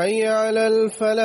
حي على الفلاح.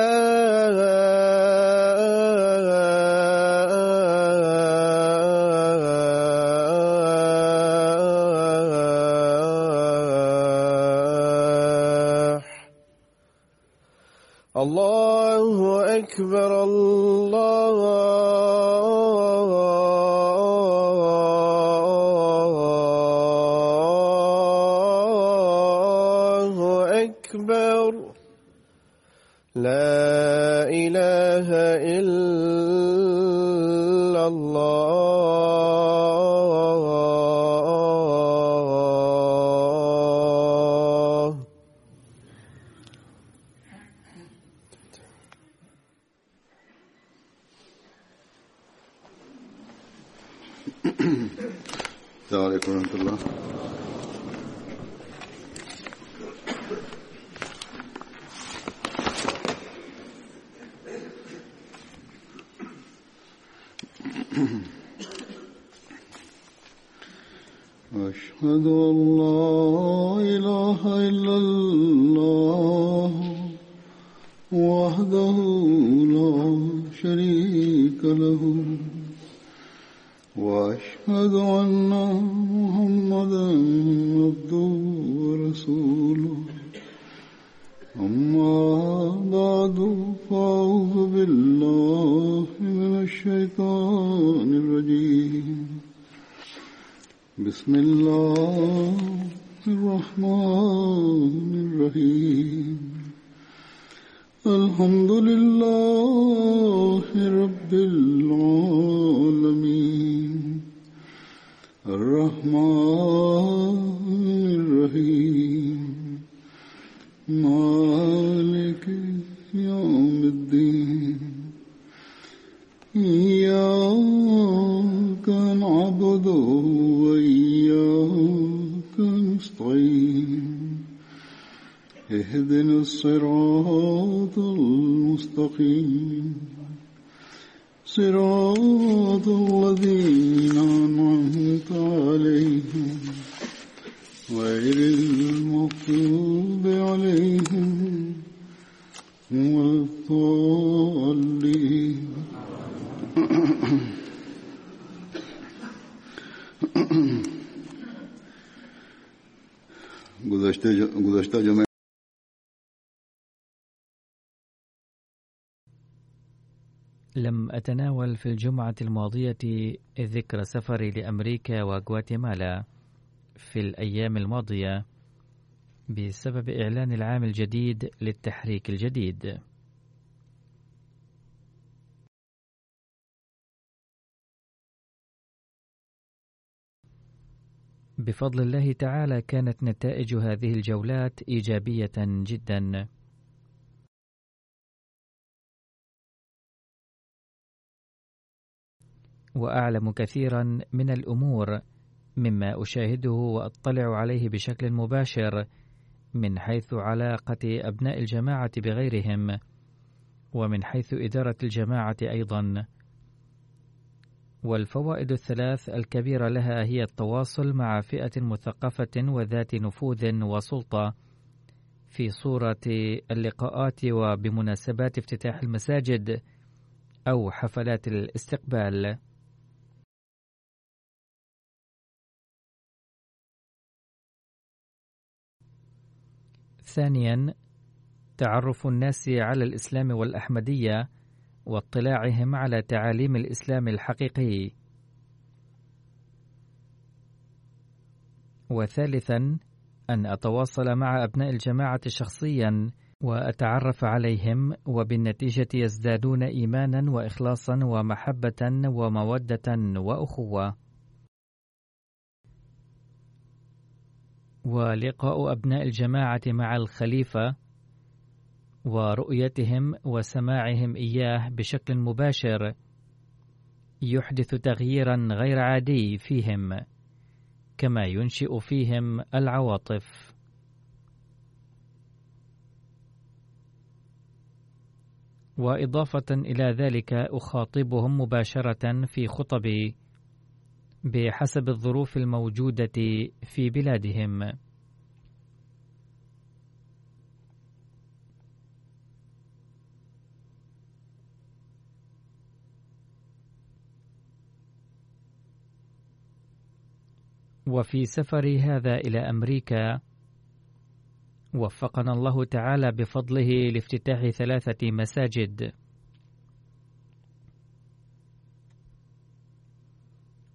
في الجمعة الماضية ذكر سفري لأمريكا وغواتيمالا في الأيام الماضية بسبب إعلان العام الجديد للتحريك الجديد. بفضل الله تعالى كانت نتائج هذه الجولات إيجابية جدا. وأعلم كثيرا من الأمور مما أشاهده وأطلع عليه بشكل مباشر من حيث علاقة أبناء الجماعة بغيرهم ومن حيث إدارة الجماعة أيضا والفوائد الثلاث الكبيرة لها هي التواصل مع فئة مثقفة وذات نفوذ وسلطة في صورة اللقاءات وبمناسبات افتتاح المساجد أو حفلات الاستقبال. ثانيا تعرف الناس على الإسلام والأحمدية واطلاعهم على تعاليم الإسلام الحقيقي. وثالثا أن أتواصل مع أبناء الجماعة شخصيا وأتعرف عليهم وبالنتيجة يزدادون إيمانا وإخلاصا ومحبة ومودة وأخوة. ولقاء أبناء الجماعة مع الخليفة ورؤيتهم وسماعهم إياه بشكل مباشر يحدث تغييرا غير عادي فيهم كما ينشئ فيهم العواطف. وإضافة إلى ذلك أخاطبهم مباشرة في خطبي. بحسب الظروف الموجودة في بلادهم. وفي سفري هذا إلى أمريكا وفقنا الله تعالى بفضله لافتتاح ثلاثة مساجد.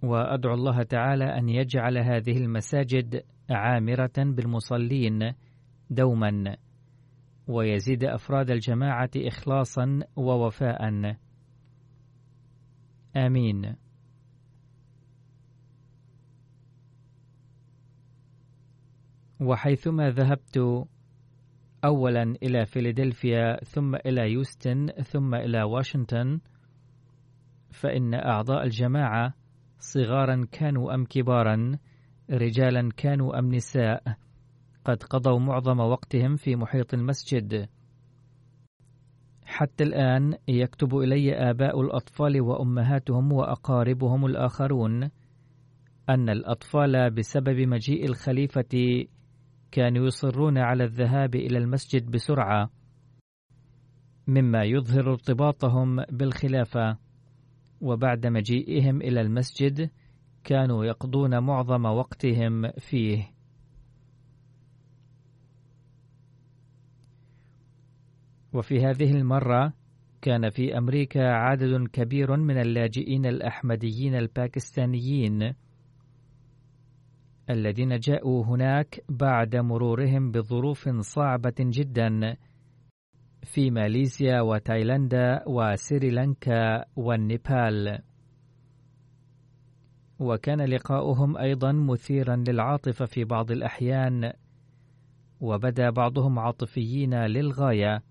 وأدعو الله تعالى أن يجعل هذه المساجد عامرة بالمصلين دوما ويزيد أفراد الجماعة إخلاصا ووفاء. آمين. وحيثما ذهبت أولا إلى فيلادلفيا ثم إلى يوستن ثم إلى واشنطن فإن أعضاء الجماعة صغارا كانوا أم كبارا رجالا كانوا أم نساء. قد قضوا معظم وقتهم في محيط المسجد. حتى الآن يكتب إلي آباء الأطفال وأمهاتهم وأقاربهم الآخرون أن الأطفال بسبب مجيء الخليفة كانوا يصرون على الذهاب إلى المسجد بسرعة مما يظهر ارتباطهم بالخلافة. وبعد مجيئهم إلى المسجد كانوا يقضون معظم وقتهم فيه. وفي هذه المرة كان في أمريكا عدد كبير من اللاجئين الأحمديين الباكستانيين الذين جاءوا هناك بعد مرورهم بظروف صعبة جدا. في ماليزيا وتايلاندا وسريلانكا والنيبال. وكان لقاؤهم أيضا مثيرا للعاطفة في بعض الأحيان وبدأ بعضهم عاطفيين للغاية.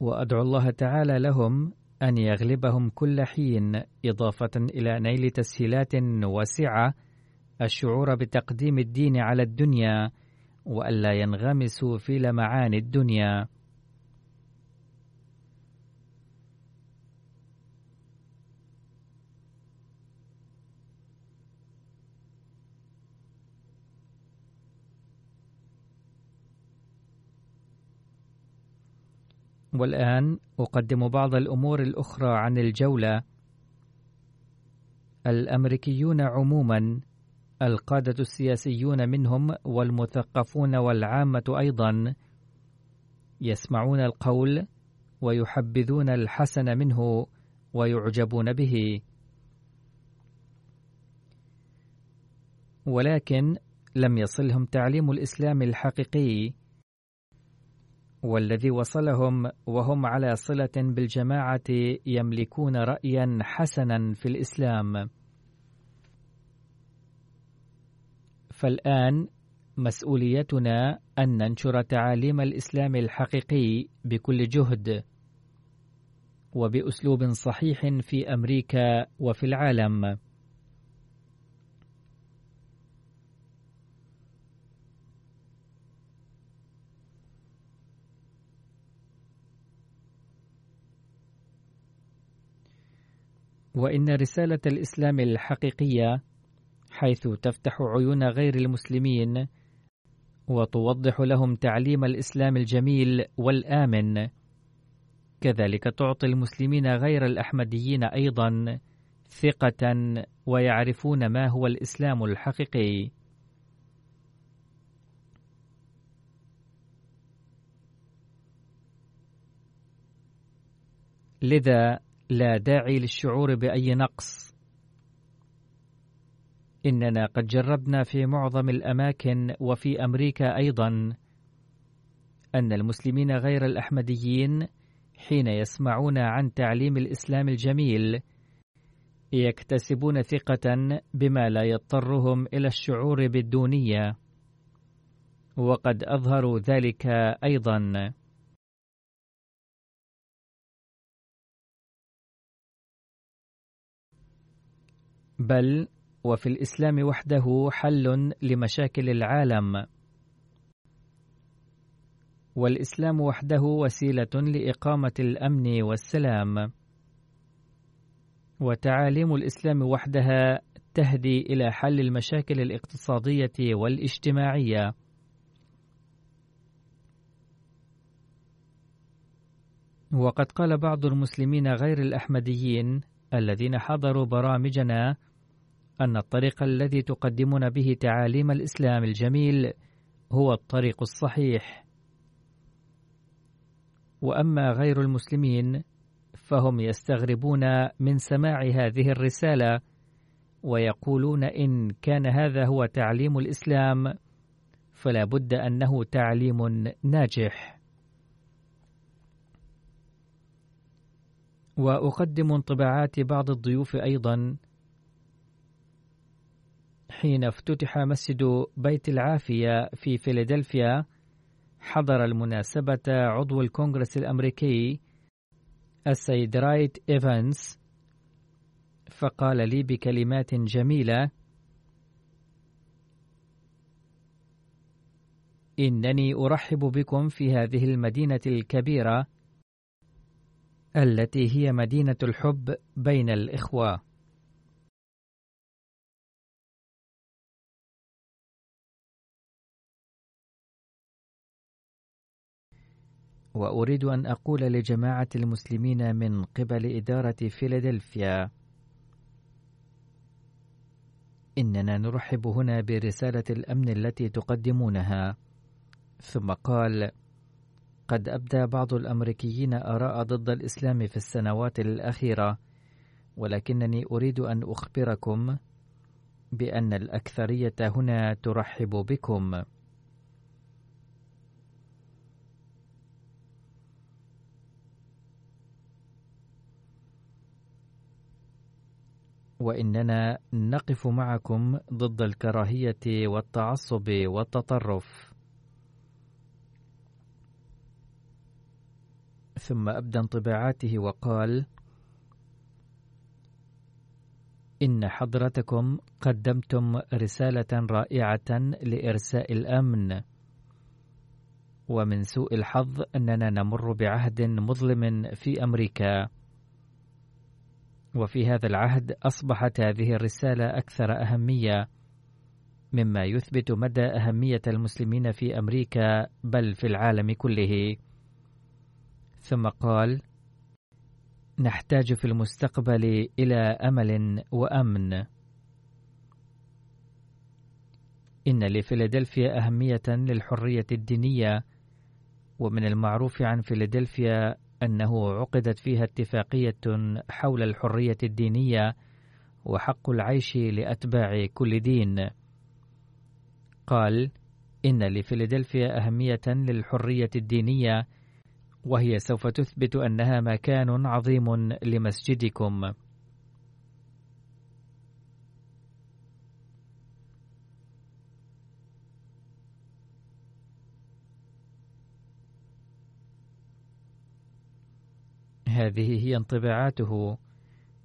وأدعو الله تعالى لهم أن يغلبهم كل حين إضافة إلى نيل تسهيلات واسعة الشعور بتقديم الدين على الدنيا. وألا ينغمسوا في لمعان الدنيا والآن أقدم بعض الأمور الأخرى عن الجولة. الأمريكيون عموما القادة السياسيون منهم والمثقفون والعامة أيضا يسمعون القول ويحبذون الحسن منه ويعجبون به. ولكن لم يصلهم تعليم الإسلام الحقيقي والذي وصلهم وهم على صلة بالجماعة يملكون رأيا حسنا في الإسلام. فالآن مسؤوليتنا أن ننشر تعاليم الإسلام الحقيقي بكل جهد وبأسلوب صحيح في أمريكا وفي العالم. وإن رسالة الإسلام الحقيقية حيث تفتح عيون غير المسلمين وتوضح لهم تعليم الإسلام الجميل والآمن. كذلك تعطي المسلمين غير الأحمديين أيضا ثقة ويعرفون ما هو الإسلام الحقيقي. لذا لا داعي للشعور بأي نقص. إننا قد جربنا في معظم الأماكن وفي أمريكا أيضا. أن المسلمين غير الأحمديين حين يسمعون عن تعليم الإسلام الجميل يكتسبون ثقة بما لا يضطرهم إلى الشعور بالدونية. وقد أظهروا ذلك أيضا. بل وفي الإسلام وحده حل لمشاكل العالم. والإسلام وحده وسيلة لإقامة الأمن والسلام. وتعاليم الإسلام وحدها تهدي إلى حل المشاكل الاقتصادية والاجتماعية. وقد قال بعض المسلمين غير الأحمديين الذين حضروا برامجنا أن الطريق الذي تقدمون به تعاليم الإسلام الجميل هو الطريق الصحيح. وأما غير المسلمين فهم يستغربون من سماع هذه الرسالة ويقولون إن كان هذا هو تعليم الإسلام فلا بد أنه تعليم ناجح. وأقدم انطباعات بعض الضيوف أيضا حين افتتح مسجد بيت العافية في فيلادلفيا حضر المناسبة عضو الكونغرس الأمريكي السيد دوايت إيفانس فقال لي بكلمات جميلة إنني أرحب بكم في هذه المدينة الكبيرة التي هي مدينة الحب بين الإخوة. وأريد أن أقول لجماعة المسلمين من قبل إدارة فيلادلفيا إننا نرحب هنا برسالة الأمن التي تقدمونها. ثم قال قد أبدى بعض الأمريكيين آراء ضد الإسلام في السنوات الأخيرة ولكنني أريد أن أخبركم بأن الأكثرية هنا ترحب بكم. وإننا نقف معكم ضد الكراهية والتعصب والتطرف. ثم أبدى انطباعاته وقال: إن حضرتكم قدمتم رسالة رائعة لإرساء الأمن. ومن سوء الحظ أننا نمر بعهد مظلم في أمريكا. وفي هذا العهد أصبحت هذه الرسالة أكثر أهمية مما يثبت مدى أهمية المسلمين في أمريكا بل في العالم كله. ثم قال نحتاج في المستقبل إلى أمل وأمن. إن لفيلادلفيا أهمية للحرية الدينية ومن المعروف عن فيلادلفيا أنه عقدت فيها اتفاقية حول الحرية الدينية وحق العيش لأتباع كل دين. قال: إن لفيلادلفيا أهمية للحرية الدينية، وهي سوف تثبت أنها مكان عظيم لمسجدكم. هذه هي انطباعاته.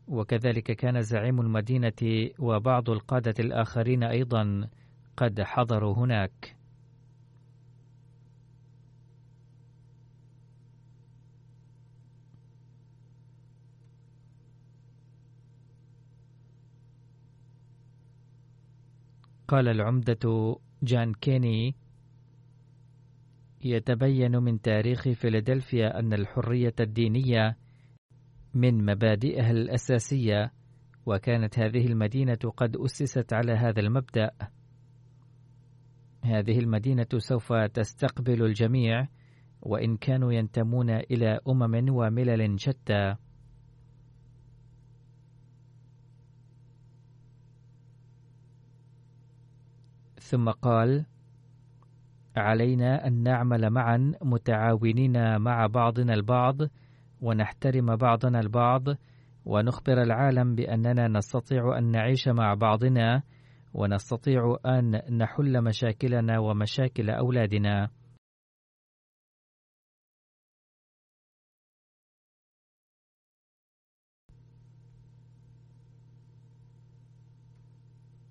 وكذلك كان زعيم المدينة وبعض القادة الآخرين أيضا قد حضروا هناك. قال العمدة جان كيني يتبين من تاريخ فيلادلفيا أن الحرية الدينية من مبادئها الأساسية وكانت هذه المدينة قد أسست على هذا المبدأ. هذه المدينة سوف تستقبل الجميع وإن كانوا ينتمون إلى أمم وملل شتى. ثم قال علينا أن نعمل معا متعاونين مع بعضنا البعض ونحترم بعضنا البعض ونخبر العالم بأننا نستطيع أن نعيش مع بعضنا ونستطيع أن نحل مشاكلنا ومشاكل أولادنا.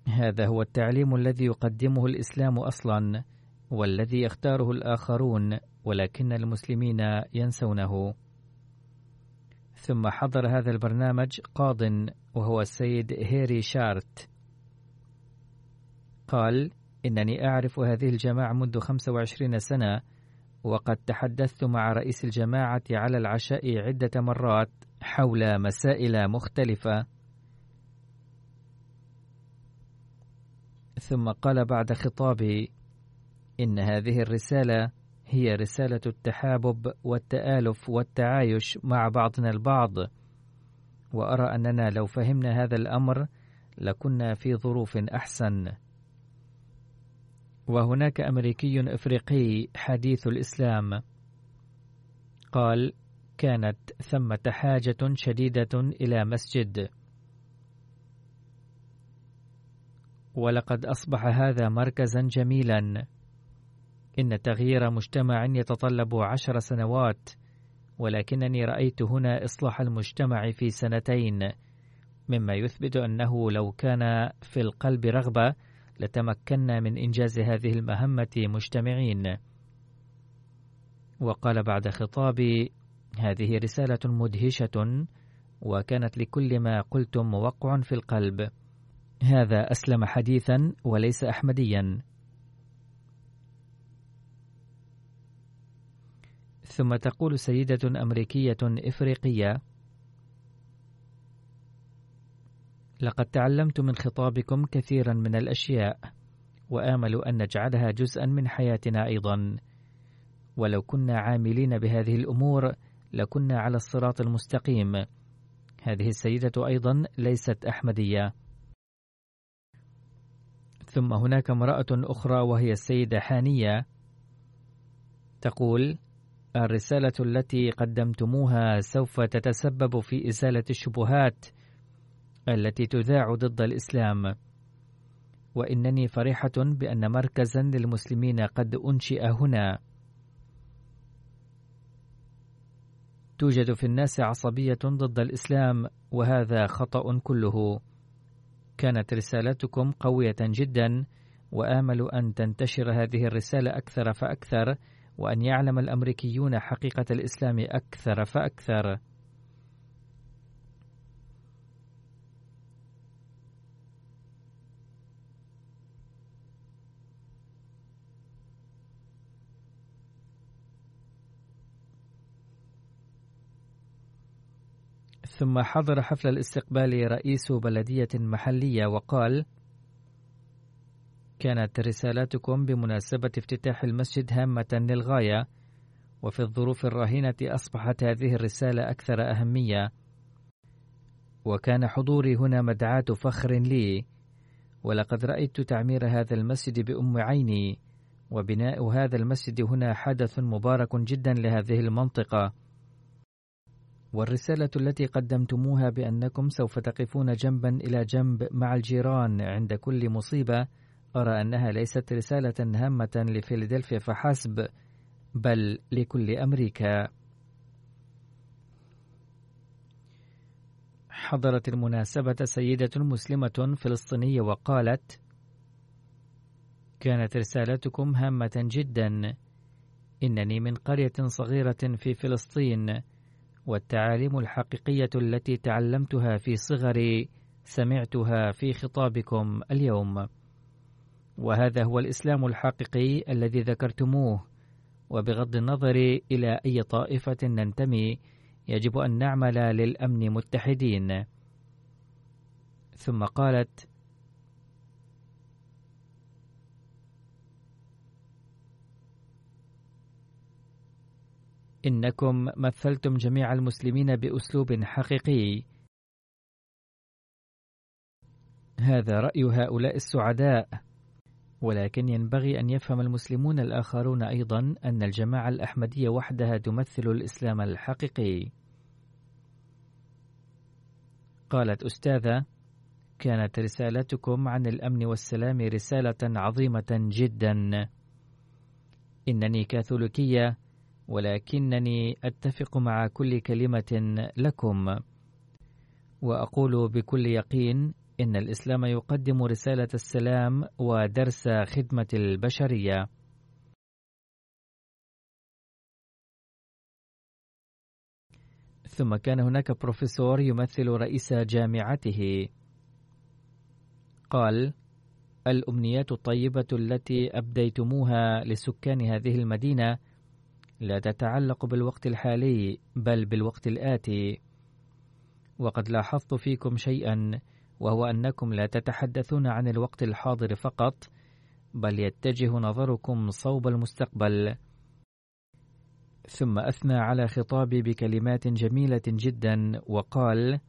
هذا هو التعليم الذي يقدمه الإسلام أصلا والذي يختاره الآخرون ولكن المسلمين ينسونه. ثم حضر هذا البرنامج قاض وهو السيد هيري شارت. قال إنني أعرف هذه الجماعة منذ 25 سنة وقد تحدثت مع رئيس الجماعة على العشاء عدة مرات حول مسائل مختلفة. ثم قال بعد خطابي إن هذه الرسالة هي رسالة التحابب والتآلف والتعايش مع بعضنا البعض. وأرى أننا لو فهمنا هذا الأمر لكنا في ظروف أحسن. وهناك أمريكي إفريقي حديث الإسلام. قال كانت ثمة حاجة شديدة إلى مسجد. ولقد أصبح هذا مركزا جميلا. إن تغيير مجتمع يتطلب عشر سنوات ولكنني رأيت هنا إصلاح المجتمع في سنتين مما يثبت أنه لو كان في القلب رغبة لتمكنا من إنجاز هذه المهمة مجتمعين. وقال بعد خطابي هذه رسالة مدهشة وكانت لكل ما قلتم موقع في القلب. هذا أسلم حديثا وليس أحمديا. ثم تقول سيدة أمريكية إفريقية: لقد تعلمت من خطابكم كثيرا من الأشياء، وآمل أن نجعلها جزءا من حياتنا أيضا. ولو كنا عاملين بهذه الأمور لكنا على الصراط المستقيم. هذه السيدة أيضا ليست أحمدية. ثم هناك امرأة أخرى وهي السيدة حانية تقول: الرسالة التي قدمتموها سوف تتسبب في إزالة الشبهات التي تذاع ضد الإسلام. وإنني فرحة بأن مركزا للمسلمين قد أنشئ هنا. توجد في الناس عصبية ضد الإسلام وهذا خطأ كله. كانت رسالتكم قوية جدا وآمل أن تنتشر هذه الرسالة أكثر فأكثر. وأن يعلم الأمريكيون حقيقة الإسلام أكثر فأكثر. ثم حضر حفل الاستقبال رئيس بلدية محلية وقال: كانت رسالتكم بمناسبة افتتاح المسجد هامة للغاية وفي الظروف الراهنة أصبحت هذه الرسالة أكثر أهمية. وكان حضوري هنا مدعاة فخر لي ولقد رأيت تعمير هذا المسجد بأم عيني وبناء هذا المسجد هنا حدث مبارك جدا لهذه المنطقة. والرسالة التي قدمتموها بأنكم سوف تقفون جنبا إلى جنب مع الجيران عند كل مصيبة أرى أنها ليست رسالة هامة لفيلادلفيا فحسب بل لكل أمريكا حضرت المناسبة سيدة مسلمة فلسطينية وقالت: كانت رسالتكم هامة جدا. إنني من قرية صغيرة في فلسطين، والتعاليم الحقيقية التي تعلمتها في صغري سمعتها في خطابكم اليوم. وهذا هو الإسلام الحقيقي الذي ذكرتموه، وبغض النظر إلى أي طائفة ننتمي، يجب أن نعمل للأمن متحدين. ثم قالت: إنكم مثلتم جميع المسلمين بأسلوب حقيقي. هذا رأي هؤلاء السعداء، ولكن ينبغي أن يفهم المسلمون الآخرون أيضا أن الجماعة الأحمدية وحدها تمثل الإسلام الحقيقي. قالت أستاذة: كانت رسالتكم عن الأمن والسلام رسالة عظيمة جدا. إنني كاثوليكية ولكنني أتفق مع كل كلمة لكم وأقول بكل يقين إن الإسلام يقدم رسالة السلام ودرس خدمة البشرية. ثم كان هناك بروفيسور يمثل رئيس جامعته. قال الأمنيات الطيبة التي أبديتموها لسكان هذه المدينة لا تتعلق بالوقت الحالي بل بالوقت الآتي. وقد لاحظت فيكم شيئا وهو أنكم لا تتحدثون عن الوقت الحاضر فقط بل يتجه نظركم صوب المستقبل ثم أثنى على خطابي بكلمات جميلة جدا وقال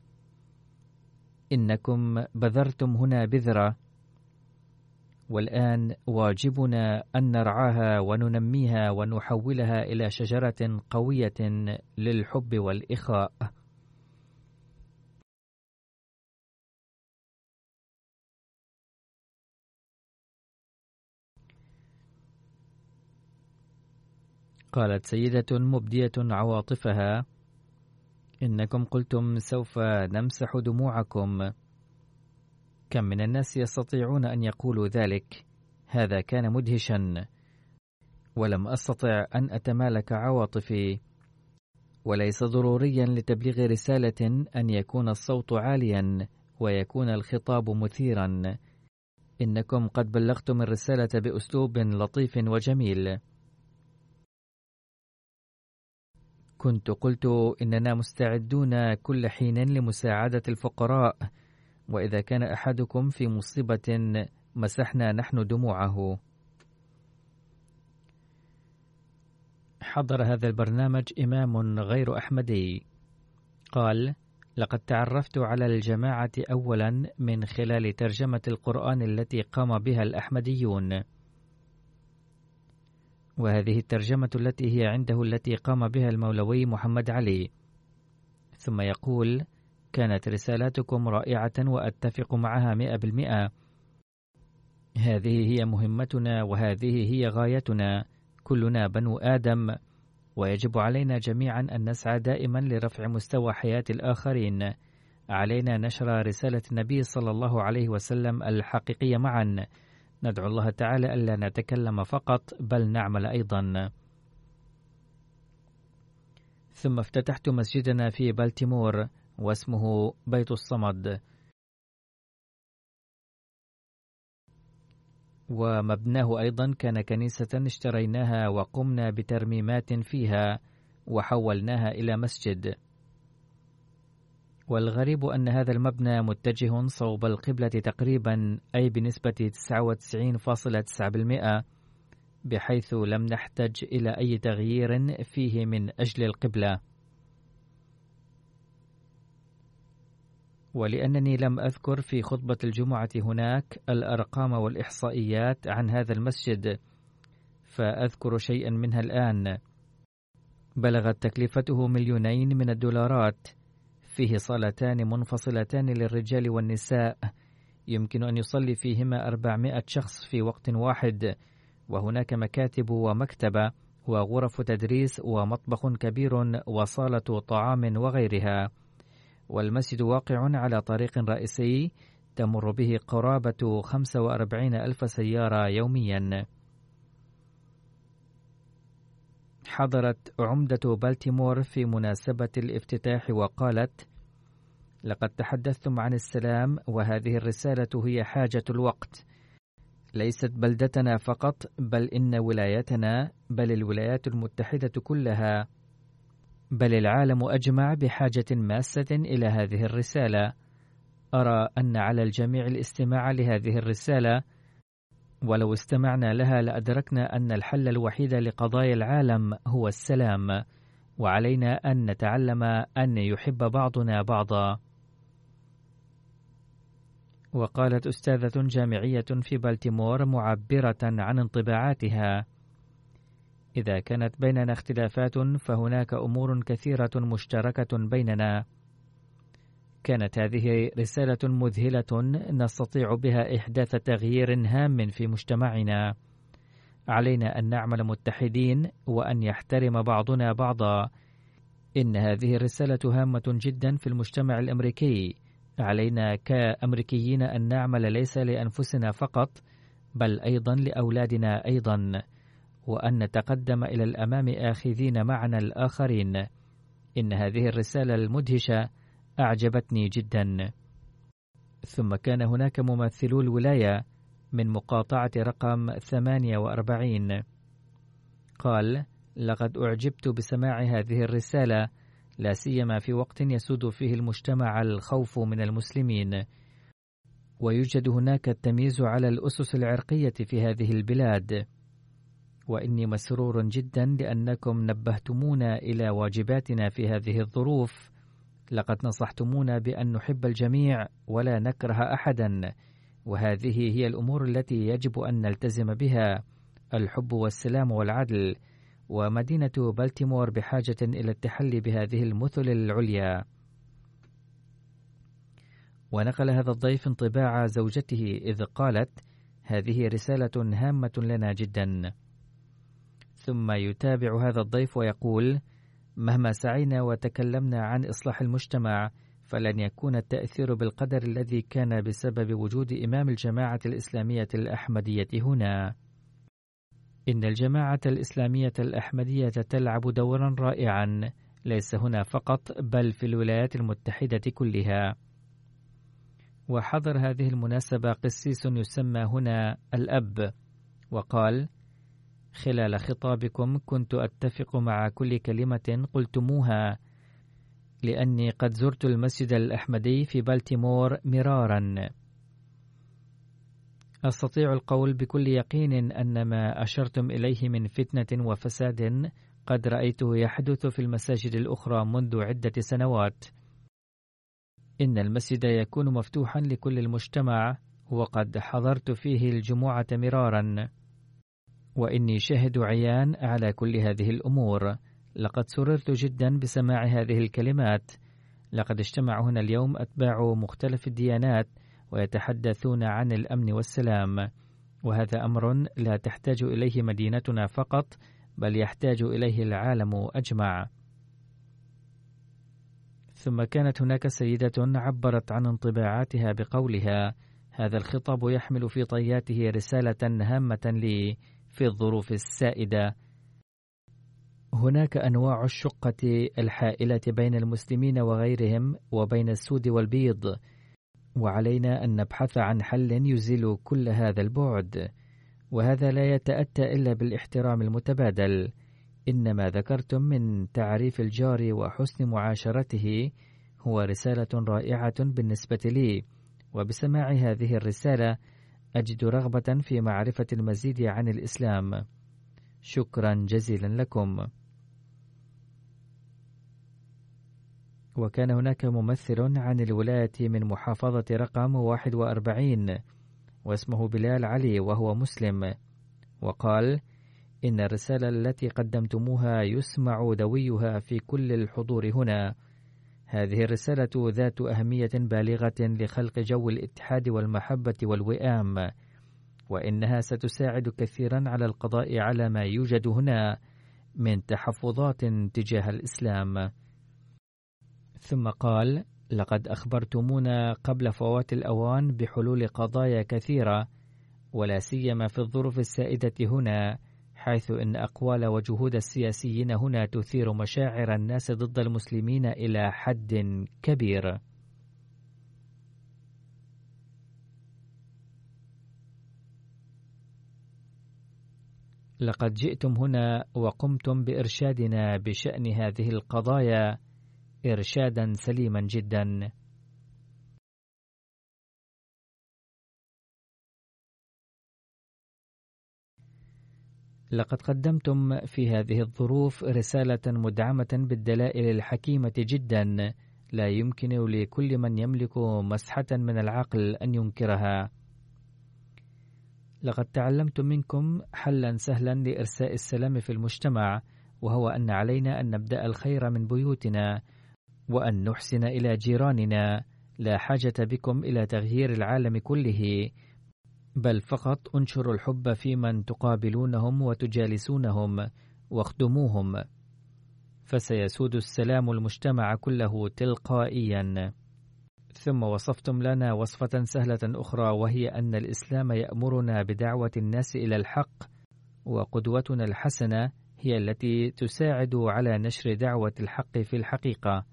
إنكم بذرتم هنا بذرة والآن واجبنا أن نرعاها وننميها ونحولها إلى شجرة قوية للحب والإخاء. قالت سيدة مبدية عواطفها: إنكم قلتم سوف نمسح دموعكم. كم من الناس يستطيعون أن يقولوا ذلك؟ هذا كان مدهشا. ولم أستطع أن أتمالك عواطفي. وليس ضروريا لتبليغ رسالة أن يكون الصوت عاليا ويكون الخطاب مثيرا. إنكم قد بلغتم الرسالة بأسلوب لطيف وجميل. كنت قلت إننا مستعدون كل حين لمساعدة الفقراء وإذا كان أحدكم في مصيبة مسحنا نحن دموعه. حضر هذا البرنامج إمام غير أحمدي. قال: لقد تعرفت على الجماعة أولا من خلال ترجمة القرآن التي قام بها الأحمديون. وهذه الترجمة التي هي عنده التي قام بها المولوي محمد علي. ثم يقول: كانت رسالتكم رائعة وأتفق معها مئة بالمئة. هذه هي مهمتنا وهذه هي غايتنا. كلنا بنو آدم. ويجب علينا جميعا أن نسعى دائما لرفع مستوى حياة الآخرين. علينا نشر رسالة النبي صلى الله عليه وسلم الحقيقية معا. ندعو الله تعالى ألا نتكلم فقط بل نعمل أيضا. ثم افتتحت مسجدنا في بالتيمور واسمه بيت الصمد. ومبناه أيضا كان كنيسة اشتريناها وقمنا بترميمات فيها وحولناها إلى مسجد. والغريب أن هذا المبنى متجه صوب القبلة تقريبا أي بنسبة 99.9% بحيث لم نحتج إلى أي تغيير فيه من أجل القبلة. ولأنني لم أذكر في خطبة الجمعة هناك الأرقام والإحصائيات عن هذا المسجد فأذكر شيئا منها الآن. بلغت تكلفته مليونين من الدولارات. فيه صالتان منفصلتان للرجال والنساء. يمكن أن يصلي فيهما أربعمائة شخص في وقت واحد. وهناك مكاتب ومكتبة وغرف تدريس ومطبخ كبير وصالة طعام وغيرها. والمسجد واقع على طريق رئيسي تمر به قرابة 45 ألف سيارة يوميا. حضرت عمدة بالتيمور في مناسبة الافتتاح وقالت لقد تحدثتم عن السلام وهذه الرسالة هي حاجة الوقت. ليست بلدتنا فقط بل إن ولايتنا بل الولايات المتحدة كلها. بل العالم أجمع بحاجة ماسة إلى هذه الرسالة. أرى أن على الجميع الاستماع لهذه الرسالة ولو استمعنا لها لأدركنا أن الحل الوحيد لقضايا العالم هو السلام وعلينا أن نتعلم أن يحب بعضنا بعضا. وقالت أستاذة جامعية في بالتيمور معبرة عن انطباعاتها إذا كانت بيننا اختلافات فهناك أمور كثيرة مشتركة بيننا. كانت هذه رسالة مذهلة نستطيع بها إحداث تغيير هام في مجتمعنا. علينا أن نعمل متحدين وأن يحترم بعضنا بعضا. إن هذه الرسالة هامة جدا في المجتمع الأمريكي. علينا كأمريكيين أن نعمل ليس لأنفسنا فقط بل أيضا لأولادنا أيضا. وأن نتقدم إلى الأمام آخذين معنا الآخرين. إن هذه الرسالة المدهشة أعجبتني جدا. ثم كان هناك ممثلو الولاية من مقاطعة رقم 48 قال لقد أعجبت بسماع هذه الرسالة لا سيما في وقت يسود فيه المجتمع الخوف من المسلمين. ويوجد هناك التمييز على الأسس العرقية في هذه البلاد. وإني مسرور جدا لأنكم نبهتمونا إلى واجباتنا في هذه الظروف لقد نصحتمونا بأن نحب الجميع ولا نكره أحدا وهذه هي الأمور التي يجب أن نلتزم بها الحب والسلام والعدل ومدينة بالتيمور بحاجة إلى التحلي بهذه المثل العليا. ونقل هذا الضيف انطباع زوجته إذ قالت هذه رسالة هامة لنا جدا. ثم يتابع هذا الضيف ويقول مهما سعينا وتكلمنا عن إصلاح المجتمع فلن يكون التأثير بالقدر الذي كان بسبب وجود إمام الجماعة الإسلامية الأحمدية هنا. إن الجماعة الإسلامية الأحمدية تلعب دورا رائعا ليس هنا فقط بل في الولايات المتحدة كلها. وحضر هذه المناسبة قسيس يسمى هنا الأب وقال: خلال خطابكم كنت أتفق مع كل كلمة قلتموها لأني قد زرت المسجد الأحمدي في بالتيمور مرارا. أستطيع القول بكل يقين أن ما أشرتم إليه من فتنة وفساد قد رأيته يحدث في المساجد الأخرى منذ عدة سنوات. إن المسجد يكون مفتوحا لكل المجتمع وقد حضرت فيه الجمعة مرارا. وإني شاهد عيان على كل هذه الأمور. لقد سررت جدا بسماع هذه الكلمات. لقد اجتمع هنا اليوم أتباع مختلف الديانات ويتحدثون عن الأمن والسلام. وهذا أمر لا تحتاج إليه مدينتنا فقط بل يحتاج إليه العالم أجمع. ثم كانت هناك سيدة عبرت عن انطباعاتها بقولها هذا الخطاب يحمل في طياته رسالة هامة لي. في الظروف السائدة. هناك أنواع الشقة الحائلة بين المسلمين وغيرهم وبين السود والبيض وعلينا أن نبحث عن حل يزيل كل هذا البعد. وهذا لا يتأتى إلا بالإحترام المتبادل. إن ما ذكرتم من تعريف الجار وحسن معاشرته هو رسالة رائعة بالنسبة لي وبسماع هذه الرسالة أجد رغبة في معرفة المزيد عن الإسلام. شكرا جزيلا لكم. وكان هناك ممثل عن الولاية من محافظة رقم 41 واسمه بلال علي وهو مسلم وقال إن الرسالة التي قدمتموها يسمع دويها في كل الحضور هنا هذه الرسالة ذات أهمية بالغة لخلق جو الاتحاد والمحبة والوئام، وإنها ستساعد كثيرا على القضاء على ما يوجد هنا من تحفظات تجاه الإسلام. ثم قال: لقد أخبرتمونا قبل فوات الأوان بحلول قضايا كثيرة ولا سيما في الظروف السائدة هنا حيث إن أقوال وجهود السياسيين هنا تثير مشاعر الناس ضد المسلمين إلى حد كبير. لقد جئتم هنا وقمتم بإرشادنا بشأن هذه القضايا إرشادا سليما جدا. لقد قدمتم في هذه الظروف رسالة مدعمة بالدلائل الحكيمة جدا. لا يمكن لكل من يملك مسحة من العقل أن ينكرها. لقد تعلمت منكم حلا سهلا لإرساء السلام في المجتمع وهو أن علينا أن نبدأ الخير من بيوتنا وأن نحسن إلى جيراننا. لا حاجة بكم إلى تغيير العالم كله. بل فقط انشروا الحب في من تقابلونهم وتجالسونهم واخدموهم فسيسود السلام المجتمع كله تلقائيا. ثم وصفتم لنا وصفة سهلة أخرى وهي أن الإسلام يأمرنا بدعوة الناس إلى الحق وقدوتنا الحسنة هي التي تساعد على نشر دعوة الحق في الحقيقة.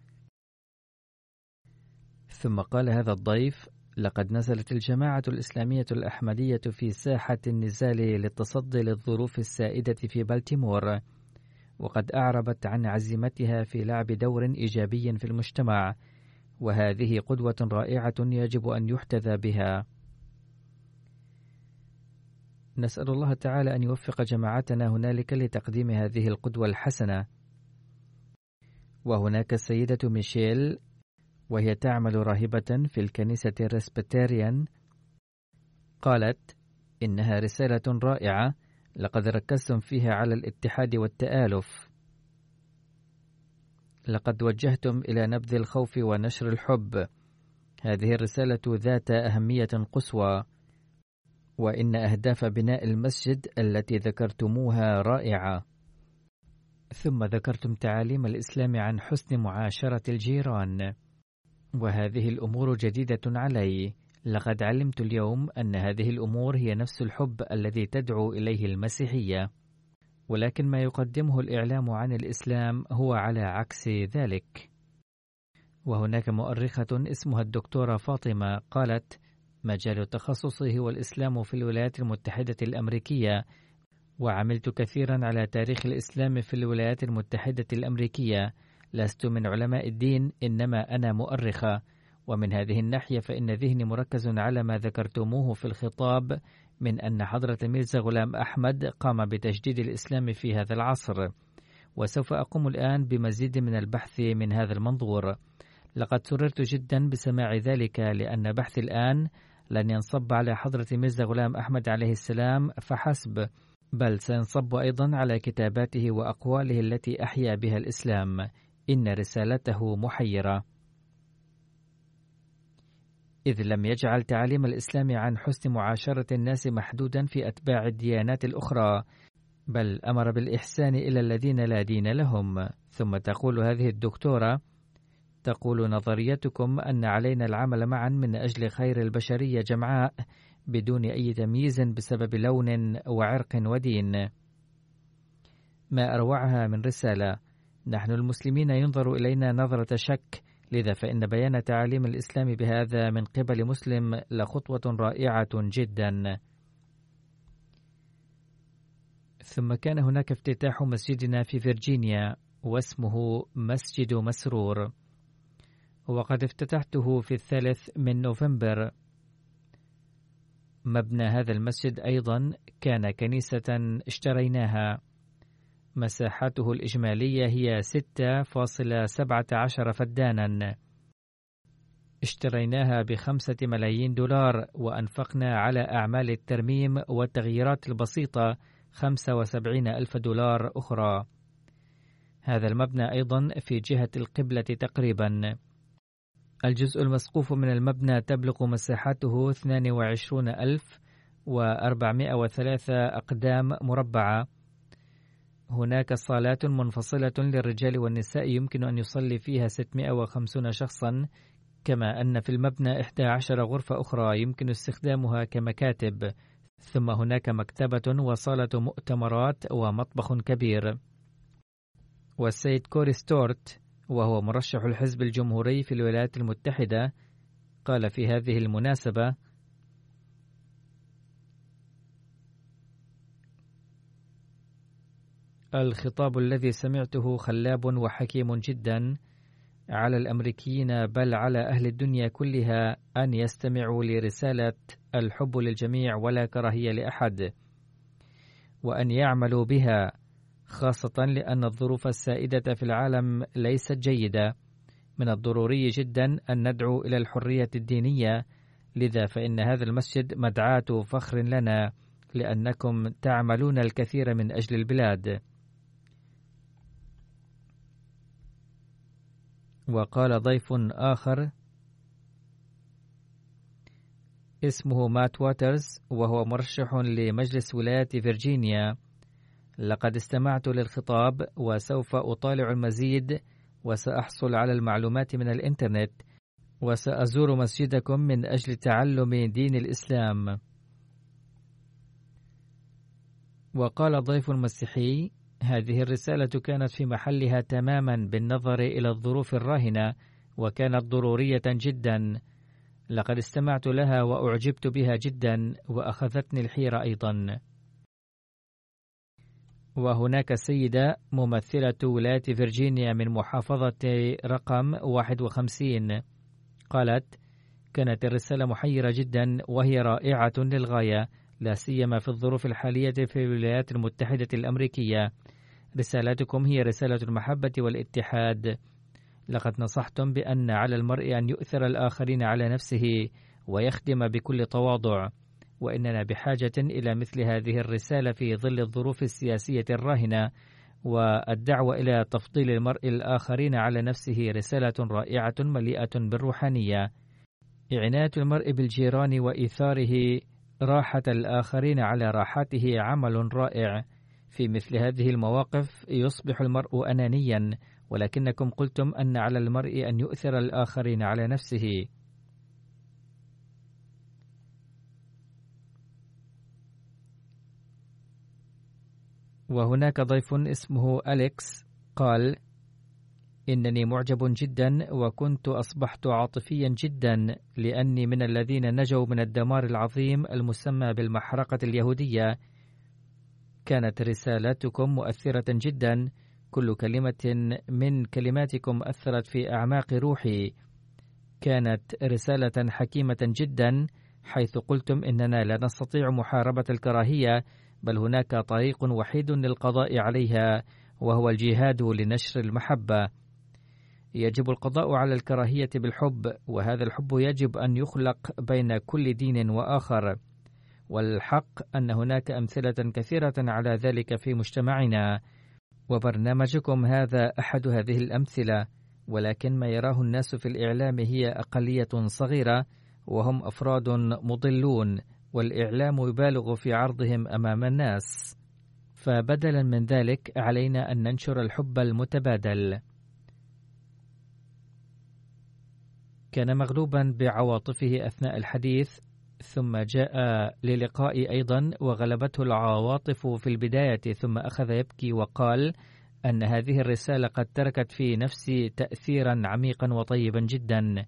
ثم قال هذا الضيف لقد نزلت الجماعة الإسلامية الأحمدية في ساحة النزال للتصدي للظروف السائدة في بالتيمور، وقد أعربت عن عزيمتها في لعب دور إيجابي في المجتمع، وهذه قدوة رائعة يجب أن يحتذى بها. نسأل الله تعالى أن يوفق جماعتنا هنالك لتقديم هذه القدوة الحسنة. وهناك السيدة ميشيل وهي تعمل راهبة في الكنيسة الرسبتاريان قالت إنها رسالة رائعة لقد ركزتم فيها على الاتحاد والتآلف. لقد وجهتم إلى نبذ الخوف ونشر الحب. هذه الرسالة ذات أهمية قصوى. وإن أهداف بناء المسجد التي ذكرتموها رائعة. ثم ذكرتم تعاليم الإسلام عن حسن معاشرة الجيران. وهذه الأمور جديدة علي. لقد علمت اليوم أن هذه الأمور هي نفس الحب الذي تدعو إليه المسيحية. ولكن ما يقدمه الإعلام عن الإسلام هو على عكس ذلك. وهناك مؤرخة اسمها الدكتورة فاطمة قالت مجال تخصصي هو الإسلام في الولايات المتحدة الأمريكية وعملت كثيرا على تاريخ الإسلام في الولايات المتحدة الأمريكية لست من علماء الدين إنما أنا مؤرخة ومن هذه الناحية فإن ذهني مركز على ما ذكرتموه في الخطاب من أن حضرة ميرزا غلام أحمد قام بتجديد الإسلام في هذا العصر. وسوف أقوم الآن بمزيد من البحث من هذا المنظور. لقد سررت جدا بسماع ذلك لأن بحثي الآن لن ينصب على حضرة ميرزا غلام أحمد عليه السلام فحسب. بل سينصب أيضا على كتاباته وأقواله التي أحيا بها الإسلام. إن رسالته محيرة. إذ لم يجعل تعاليم الإسلام عن حسن معاشرة الناس محدودا في أتباع الديانات الأخرى بل أمر بالإحسان إلى الذين لا دين لهم. ثم تقول هذه الدكتورة تقول نظريتكم أن علينا العمل معا من أجل خير البشرية جمعاء بدون أي تمييز بسبب لون وعرق ودين. ما أروعها من رسالة نحن المسلمين ينظر إلينا نظرة شك لذا فإن بيان تعاليم الإسلام بهذا من قبل مسلم لخطوة رائعة جدا. ثم كان هناك افتتاح مسجدنا في فيرجينيا واسمه مسجد مسرور. وقد افتتحته في الثالث من نوفمبر. مبنى هذا المسجد أيضا كان كنيسة اشتريناها. مساحته الإجمالية هي 6.17 فدانا. اشتريناها بخمسة ملايين دولار وأنفقنا على أعمال الترميم والتغييرات البسيطة 75 ألف دولار أخرى. هذا المبنى أيضا في جهة القبلة تقريبا. الجزء المسقوف من المبنى تبلغ مساحته 22 ألف و403 أقدام مربعة. هناك صالات منفصلة للرجال والنساء يمكن أن يصلي فيها 650 شخصا كما أن في المبنى 11 غرفة أخرى يمكن استخدامها كمكاتب. ثم هناك مكتبة وصالة مؤتمرات ومطبخ كبير. والسيد كوري ستورت وهو مرشح الحزب الجمهوري في الولايات المتحدة قال في هذه المناسبة الخطاب الذي سمعته خلاب وحكيم جدا على الأمريكيين بل على أهل الدنيا كلها أن يستمعوا لرسالة الحب للجميع ولا كراهية لأحد وأن يعملوا بها خاصة لأن الظروف السائدة في العالم ليست جيدة. من الضروري جدا أن ندعو إلى الحرية الدينية لذا فإن هذا المسجد مدعاة فخر لنا لأنكم تعملون الكثير من أجل البلاد. وقال ضيف آخر اسمه مات واترز وهو مرشح لمجلس ولاية فيرجينيا. لقد استمعت للخطاب وسوف أطالع المزيد وسأحصل على المعلومات من الإنترنت وسأزور مسجدكم من أجل تعلم دين الإسلام. وقال ضيف مسيحي هذه الرسالة كانت في محلها تماما بالنظر إلى الظروف الراهنة وكانت ضرورية جدا. لقد استمعت لها وأعجبت بها جدا وأخذتني الحيرة أيضا. وهناك سيدة ممثلة ولاية فرجينيا من محافظة رقم 51 قالت كانت الرسالة محيرة جدا وهي رائعة للغاية. لا سيما في الظروف الحالية في الولايات المتحدة الأمريكية. رسالتكم هي رسالة المحبة والاتحاد. لقد نصحتم بأن على المرء أن يؤثر الآخرين على نفسه ويخدم بكل تواضع. وإننا بحاجة إلى مثل هذه الرسالة في ظل الظروف السياسية الراهنة. والدعوة إلى تفضيل المرء الآخرين على نفسه رسالة رائعة مليئة بالروحانية. إعناية المرء بالجيران وإيثاره راحة الآخرين على راحته عمل رائع. في مثل هذه المواقف يصبح المرء أنانيا ولكنكم قلتم أن على المرء أن يؤثر الآخرين على نفسه. وهناك ضيف اسمه أليكس قال إنني معجب جدا وكنت أصبحت عاطفيا جدا لأني من الذين نجوا من الدمار العظيم المسمى بالمحرقة اليهودية. كانت رسالتكم مؤثرة جدا. كل كلمة من كلماتكم أثرت في أعماق روحي. كانت رسالة حكيمة جدا حيث قلتم إننا لا نستطيع محاربة الكراهية بل هناك طريق وحيد للقضاء عليها وهو الجهاد لنشر المحبة. يجب القضاء على الكراهية بالحب وهذا الحب يجب أن يخلق بين كل دين وآخر. والحق أن هناك أمثلة كثيرة على ذلك في مجتمعنا. وبرنامجكم هذا أحد هذه الأمثلة ولكن ما يراه الناس في الإعلام هي أقلية صغيرة وهم أفراد مضلون والإعلام يبالغ في عرضهم أمام الناس. فبدلا من ذلك علينا أن ننشر الحب المتبادل. كان مغلوبا بعواطفه أثناء الحديث ثم جاء للقائي أيضا وغلبته العواطف في البداية ثم أخذ يبكي وقال أن هذه الرسالة قد تركت في نفسي تأثيرا عميقا وطيبا جدا.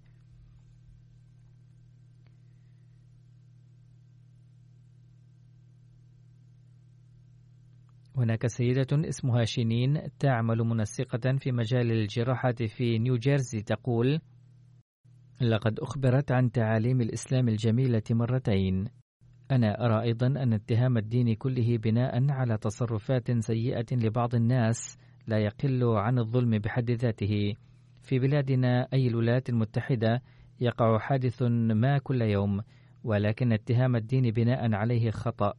هناك سيدة اسمها شينين تعمل منسقة في مجال الجراحة في نيوجيرسي تقول: لقد أخبرت عن تعاليم الإسلام الجميلة مرتين. أنا أرى أيضا أن اتهام الدين كله بناء على تصرفات سيئة لبعض الناس لا يقل عن الظلم بحد ذاته. في بلادنا أي الولايات المتحدة يقع حادث ما كل يوم، ولكن اتهام الدين بناء عليه خطأ.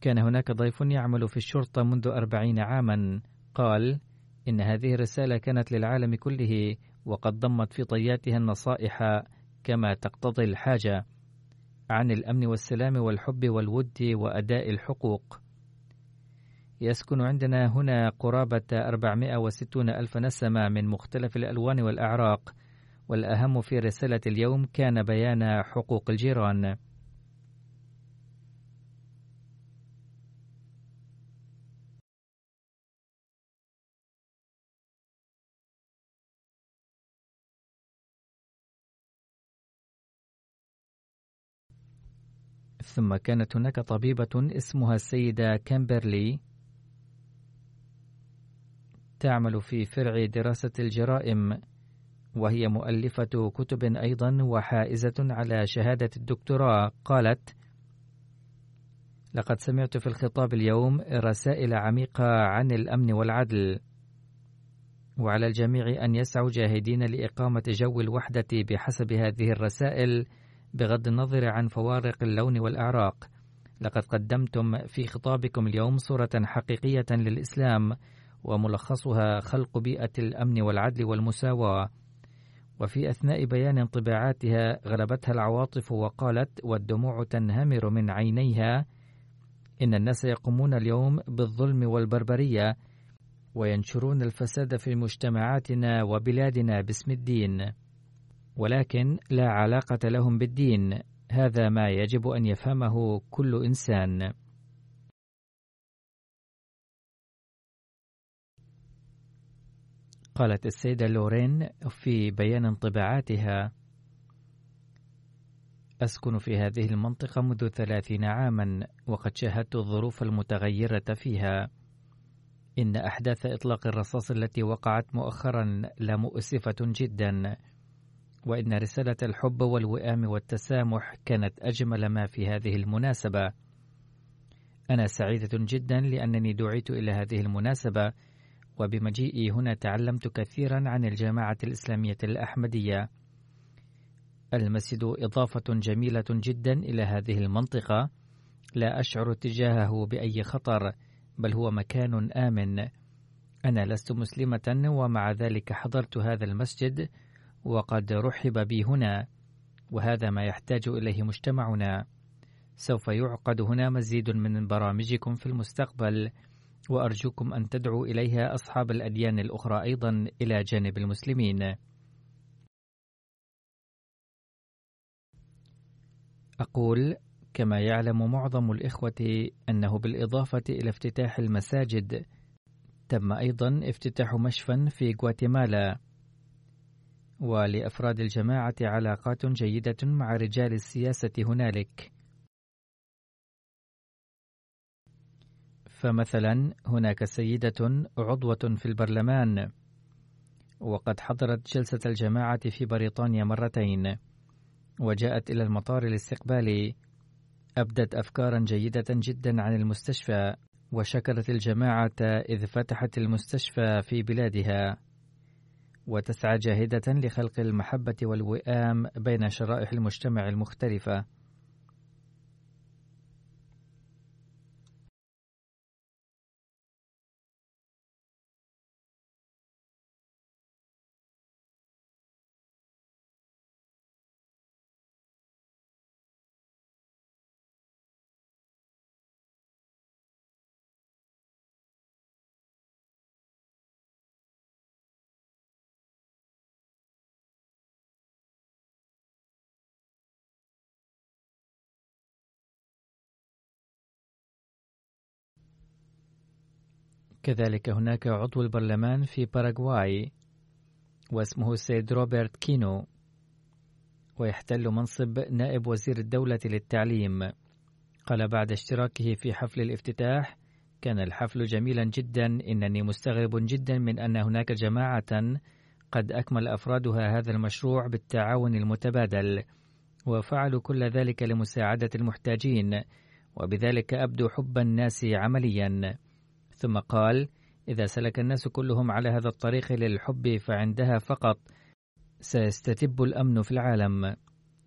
كان هناك ضيف يعمل في الشرطة منذ أربعين عاما قال إن هذه الرسالة كانت للعالم كله وقد ضمت في طياتها النصائح كما تقتضي الحاجة عن الأمن والسلام والحب والود وأداء الحقوق. يسكن عندنا هنا قرابة 460 ألف نسمة من مختلف الألوان والأعراق والأهم في رسالة اليوم كان بيان حقوق الجيران ثم كانت هناك طبيبة اسمها السيدة كامبرلي تعمل في فرع دراسة الجرائم وهي مؤلفة كتب أيضا وحائزة على شهادة الدكتوراه. قالت لقد سمعت في الخطاب اليوم رسائل عميقة عن الأمن والعدل وعلى الجميع أن يسعوا جاهدين لإقامة جو الوحدة بحسب هذه الرسائل بغض النظر عن فوارق اللون والأعراق. لقد قدمتم في خطابكم اليوم صورة حقيقية للإسلام وملخصها خلق بيئة الأمن والعدل والمساواة. وفي أثناء بيان انطباعاتها غلبتها العواطف وقالت والدموع تنهمر من عينيها. إن الناس يقومون اليوم بالظلم والبربرية وينشرون الفساد في مجتمعاتنا وبلادنا باسم الدين. ولكن لا علاقة لهم بالدين. هذا ما يجب أن يفهمه كل إنسان. قالت السيدة لورين في بيان انطباعاتها أسكن في هذه المنطقة منذ ثلاثين عاما وقد شاهدت الظروف المتغيرة فيها. إن أحداث إطلاق الرصاص التي وقعت مؤخرا لمؤسفة جدا. وإن رسالة الحب والوئام والتسامح كانت أجمل ما في هذه المناسبة. أنا سعيدة جدا لأنني دعيت إلى هذه المناسبة وبمجيئي هنا تعلمت كثيرا عن الجماعة الإسلامية الأحمدية. المسجد إضافة جميلة جدا إلى هذه المنطقة. لا أشعر تجاهه بأي خطر بل هو مكان آمن. أنا لست مسلمة ومع ذلك حضرت هذا المسجد. وقد رحب بي هنا وهذا ما يحتاج إليه مجتمعنا. سوف يعقد هنا مزيد من برامجكم في المستقبل وأرجوكم أن تدعوا إليها أصحاب الأديان الأخرى أيضا إلى جانب المسلمين. أقول كما يعلم معظم الإخوة أنه بالإضافة إلى افتتاح المساجد تم أيضا افتتاح مشفى في غواتيمالا. ولأفراد الجماعة علاقات جيدة مع رجال السياسة هنالك. فمثلا هناك سيدة عضوة في البرلمان. وقد حضرت جلسة الجماعة في بريطانيا مرتين. وجاءت إلى المطار لاستقبالي أبدت أفكارا جيدة جدا عن المستشفى. وشكرت الجماعة إذ فتحت المستشفى في بلادها. وتسعى جاهدة لخلق المحبة والوئام بين شرائح المجتمع المختلفة. كذلك هناك عضو البرلمان في باراغواي واسمه السيد روبرت كينو ويحتل منصب نائب وزير الدولة للتعليم. قال بعد اشتراكه في حفل الافتتاح كان الحفل جميلا جدا إنني مستغرب جدا من أن هناك جماعة قد أكمل أفرادها هذا المشروع بالتعاون المتبادل وفعلوا كل ذلك لمساعدة المحتاجين وبذلك أبدو حب الناس عمليا. ثم قال إذا سلك الناس كلهم على هذا الطريق للحب فعندها فقط سيستتب الأمن في العالم.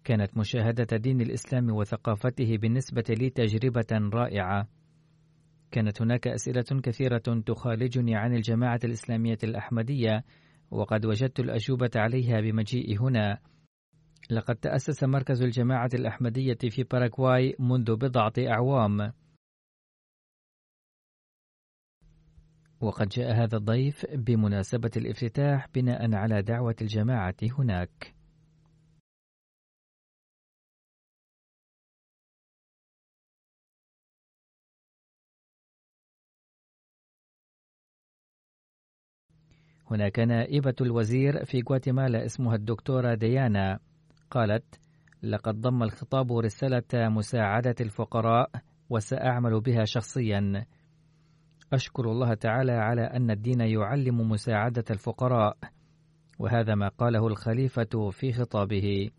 كانت مشاهدة دين الإسلام وثقافته بالنسبة لي تجربة رائعة. كانت هناك أسئلة كثيرة تخالجني عن الجماعة الإسلامية الأحمدية وقد وجدت الأجوبة عليها بمجيئي هنا. لقد تأسس مركز الجماعة الأحمدية في باراغواي منذ بضعة أعوام. وقد جاء هذا الضيف بمناسبة الافتتاح بناء على دعوة الجماعة هناك. هناك نائبة الوزير في غواتيمالا اسمها الدكتورة ديانا. قالت لقد ضم الخطاب رسالة مساعدة الفقراء وسأعمل بها شخصيا. أشكر الله تعالى على أن الدين يعلم مساعدة الفقراء وهذا ما قاله الخليفة في خطابه.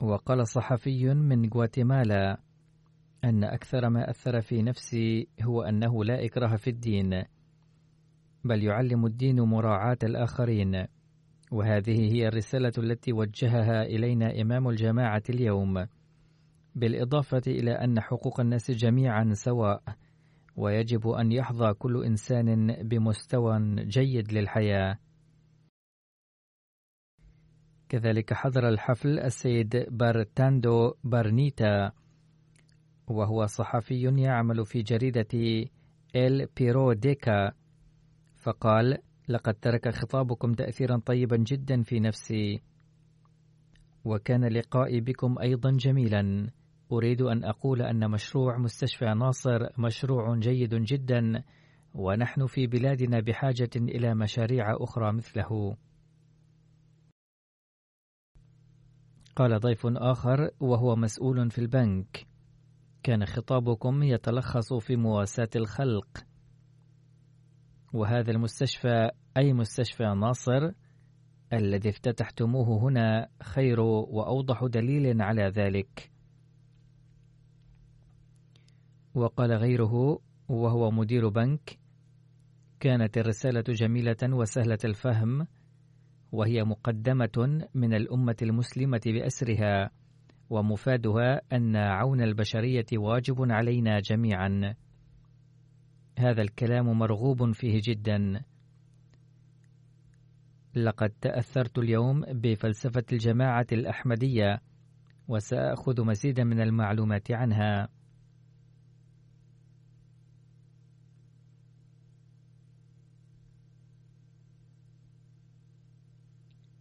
وقال صحفي من غواتيمالا أن أكثر ما أثر في نفسي هو أنه لا إكراه في الدين بل يعلم الدين مراعاة الآخرين. وهذه هي الرسالة التي وجهها إلينا إمام الجماعة اليوم بالإضافة إلى أن حقوق الناس جميعا سواء ويجب أن يحظى كل إنسان بمستوى جيد للحياة. كذلك حضر الحفل السيد بارتاندو بارنيتا وهو صحفي يعمل في جريدة إل بيريوديكو فقال لقد ترك خطابكم تأثيرا طيبا جدا في نفسي. وكان لقائي بكم أيضا جميلا. أريد أن أقول أن مشروع مستشفى ناصر مشروع جيد جدا ونحن في بلادنا بحاجة إلى مشاريع أخرى مثله. قال ضيف آخر وهو مسؤول في البنك. كان خطابكم يتلخص في مواساة الخلق. وهذا المستشفى أي مستشفى ناصر الذي افتتحتموه هنا خير وأوضح دليل على ذلك. وقال غيره وهو مدير بنك كانت الرسالة جميلة وسهلة الفهم وهي مقدمة من الأمة المسلمة بأسرها ومفادها أن عون البشرية واجب علينا جميعا. هذا الكلام مرغوب فيه جدا. لقد تأثرت اليوم بفلسفة الجماعة الأحمدية وسأخذ مزيدا من المعلومات عنها.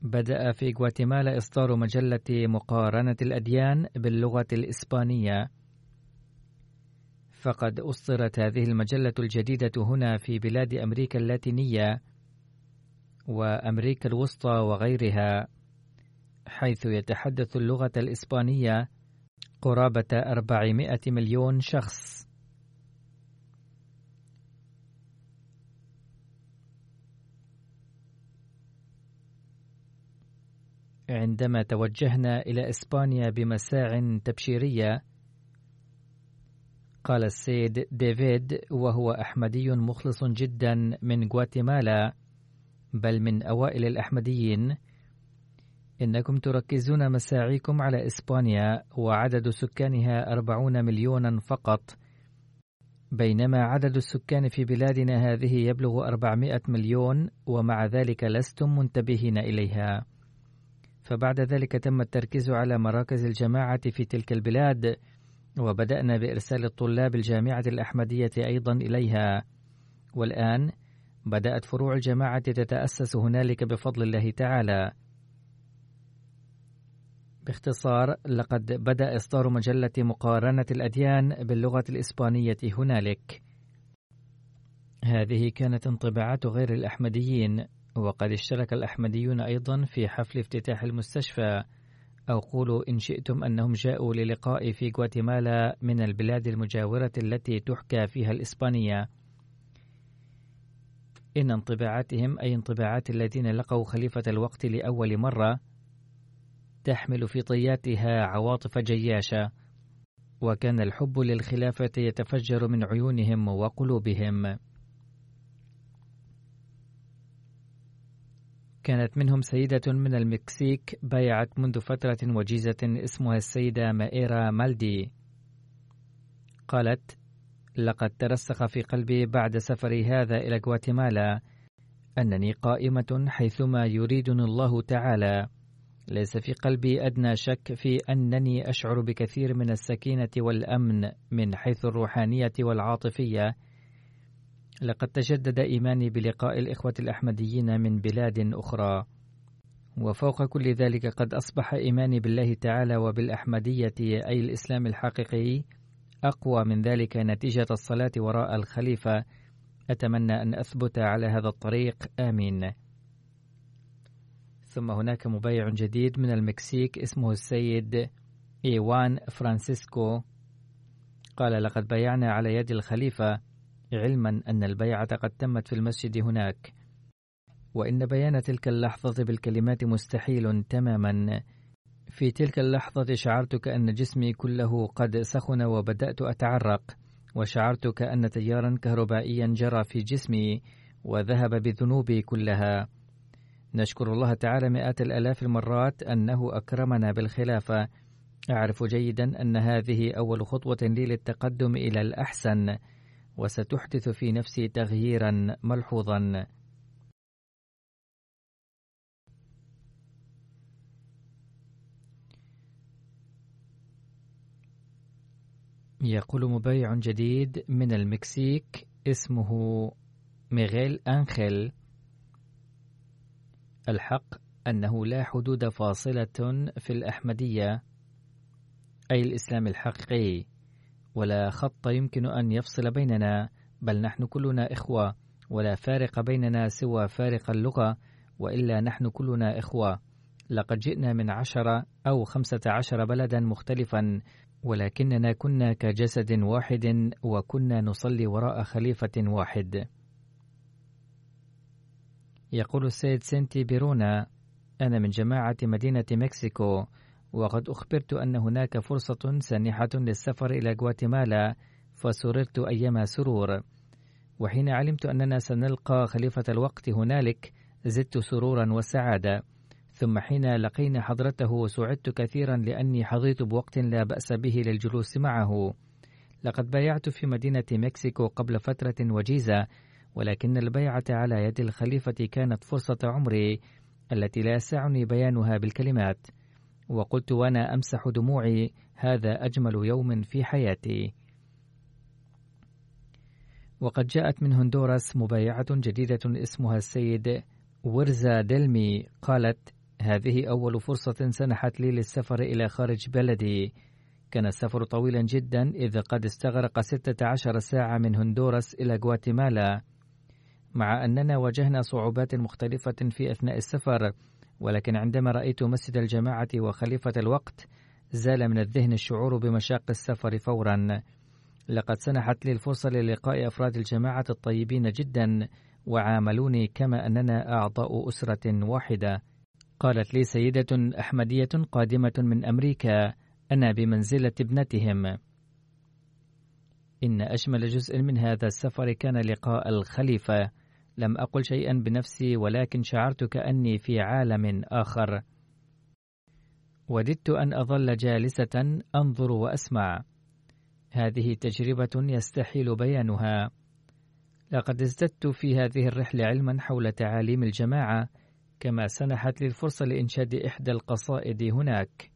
بدأ في غواتيمالا إصدار مجلة مقارنة الأديان باللغة الإسبانية. فقد أصدرت هذه المجلة الجديدة هنا في بلاد أمريكا اللاتينية وأمريكا الوسطى وغيرها حيث يتحدث اللغة الإسبانية قرابة 400 مليون شخص. عندما توجهنا إلى إسبانيا بمساع تبشيرية قال السيد ديفيد وهو أحمدي مخلص جدا من غواتيمالا بل من أوائل الأحمديين. إنكم تركزون مساعيكم على إسبانيا وعدد سكانها أربعون مليونا فقط. بينما عدد السكان في بلادنا هذه يبلغ أربعمائة مليون ومع ذلك لستم منتبهين إليها. فبعد ذلك تم التركيز على مراكز الجماعة في تلك البلاد. وبدأنا بإرسال الطلاب الجامعة الأحمدية أيضا إليها. والآن بدأت فروع الجماعة تتأسس هنالك بفضل الله تعالى. باختصار لقد بدأ إصدار مجلة مقارنة الأديان باللغة الإسبانية هنالك. هذه كانت انطباعات غير الأحمديين وقد اشترك الأحمديون أيضا في حفل افتتاح المستشفى. أو قولوا إن شئتم أنهم جاءوا للقاء في غواتيمالا من البلاد المجاورة التي تحكى فيها الإسبانية. إن انطباعاتهم أي انطباعات الذين لقوا خليفة الوقت لأول مرة تحمل في طياتها عواطف جياشة وكان الحب للخلافة يتفجر من عيونهم وقلوبهم. كانت منهم سيدة من المكسيك بايعت منذ فترة وجيزة اسمها السيدة مائيرا مالدي. قالت لقد ترسخ في قلبي بعد سفري هذا إلى غواتيمالا. أنني قائمة حيثما يريدني الله تعالى. ليس في قلبي أدنى شك في أنني أشعر بكثير من السكينة والأمن من حيث الروحانية والعاطفية. لقد تجدد إيماني بلقاء الإخوة الأحمديين من بلاد أخرى. وفوق كل ذلك قد أصبح إيماني بالله تعالى وبالأحمدية أي الإسلام الحقيقي أقوى من ذلك نتيجة الصلاة وراء الخليفة. أتمنى أن أثبت على هذا الطريق. آمين. ثم هناك مبايع جديد من المكسيك اسمه السيد إيوان فرانسيسكو. قال لقد بايعنا على يد الخليفة علما أن البيعة قد تمت في المسجد هناك. وإن بيان تلك اللحظة بالكلمات مستحيل تماما. في تلك اللحظة شعرت كأن جسمي كله قد سخن وبدأت أتعرق وشعرت كأن تيارا كهربائيا جرى في جسمي وذهب بذنوبي كلها. نشكر الله تعالى مئات الآلاف المرات أنه أكرمنا بالخلافة. أعرف جيدا أن هذه أول خطوة لي للتقدم إلى الأحسن. وستحدث في نفسي تغييرا ملحوظا. يقول مبايع جديد من المكسيك اسمه ميغيل أنخيل. الحق أنه لا حدود فاصلة في الأحمدية أي الإسلام الحقيقي. ولا خط يمكن أن يفصل بيننا بل نحن كلنا إخوة ولا فارق بيننا سوى فارق اللغة وإلا نحن كلنا إخوة. لقد جئنا من عشرة أو خمسة عشر بلدا مختلفا ولكننا كنا كجسد واحد وكنا نصلي وراء خليفة واحد. يقول السيد سنتي بيرونا أنا من جماعة مدينة مكسيكو. وقد أخبرت أن هناك فرصة سانحة للسفر إلى غواتيمالا فسررت أيما سرور. وحين علمت أننا سنلقى خليفة الوقت هنالك زدت سرورا وسعادة. ثم حين لقينا حضرته سعدت كثيرا لأني حظيت بوقت لا بأس به للجلوس معه. لقد بايعت في مدينة مكسيكو قبل فترة وجيزة ولكن البيعة على يد الخليفة كانت فرصة عمري التي لا يسعني بيانها بالكلمات. وقلت وأنا أمسح دموعي هذا أجمل يوم في حياتي. وقد جاءت من هندوراس مبايعة جديدة اسمها السيد ورزا ديلمي قالت هذه أول فرصة سنحت لي للسفر إلى خارج بلدي. كان السفر طويلا جدا إذ قد استغرق 16 ساعة من هندوراس إلى غواتيمالا. مع أننا واجهنا صعوبات مختلفة في أثناء السفر ولكن عندما رأيت مسجد الجماعة وخليفة الوقت زال من الذهن الشعور بمشاق السفر فورا. لقد سنحت لي الفرصة للقاء أفراد الجماعة الطيبين جدا وعاملوني كما أننا أعضاء أسرة واحدة. قالت لي سيدة أحمدية قادمة من أمريكا أنا بمنزلة ابنتهم. إن أجمل جزء من هذا السفر كان لقاء الخليفة. لم أقل شيئا بنفسي ولكن شعرت كأني في عالم آخر. وددت أن أظل جالسة أنظر وأسمع. هذه تجربة يستحيل بيانها. لقد ازددت في هذه الرحلة علما حول تعاليم الجماعة كما سنحت لي الفرصة لإنشاد إحدى القصائد هناك.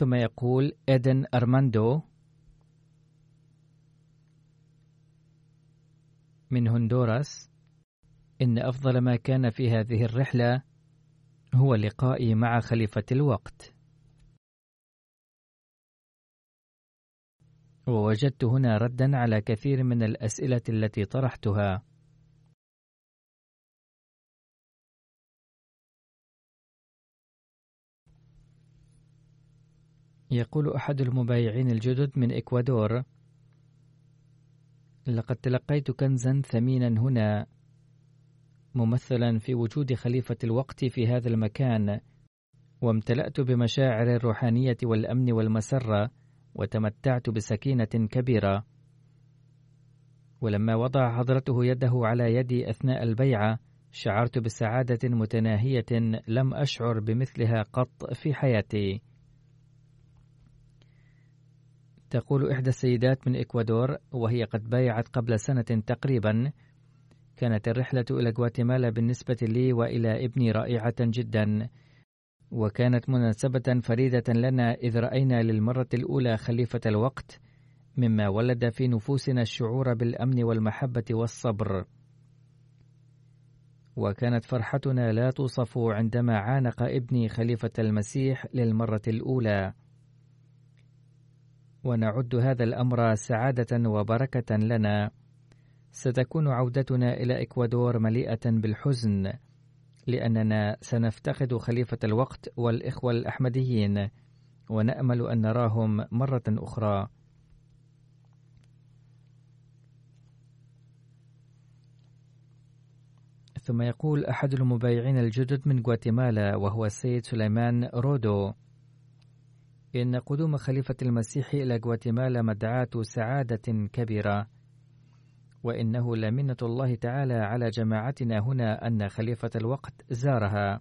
ثم يقول إيدن أرماندو من هندوراس إن أفضل ما كان في هذه الرحلة هو لقائي مع خليفة الوقت. ووجدت هنا ردا على كثير من الأسئلة التي طرحتها. يقول أحد المبايعين الجدد من إكوادور لقد تلقيت كنزا ثمينا هنا ممثلا في وجود خليفة الوقت في هذا المكان وامتلأت بمشاعر الروحانية والأمن والمسرة وتمتعت بسكينة كبيرة. ولما وضع حضرته يده على يدي أثناء البيعة شعرت بسعادة متناهية لم أشعر بمثلها قط في حياتي. تقول إحدى السيدات من إكوادور وهي قد بايعت قبل سنة تقريبا. كانت الرحلة إلى غواتيمالا بالنسبة لي وإلى ابني رائعة جدا. وكانت مناسبة فريدة لنا إذ رأينا للمرة الأولى خليفة الوقت مما ولد في نفوسنا الشعور بالأمن والمحبة والصبر. وكانت فرحتنا لا توصف عندما عانق ابني خليفة المسيح للمرة الأولى. ونعد هذا الأمر سعادة وبركة لنا. ستكون عودتنا إلى إكوادور مليئة بالحزن لأننا سنفتقد خليفة الوقت والإخوة الأحمديين ونأمل أن نراهم مرة أخرى. ثم يقول أحد المبايعين الجدد من غواتيمالا وهو السيد سليمان رودو إن قدوم خليفة المسيح إلى غواتيمالا مدعاة سعادة كبيرة. وإنه لمنة الله تعالى على جماعتنا هنا أن خليفة الوقت زارها.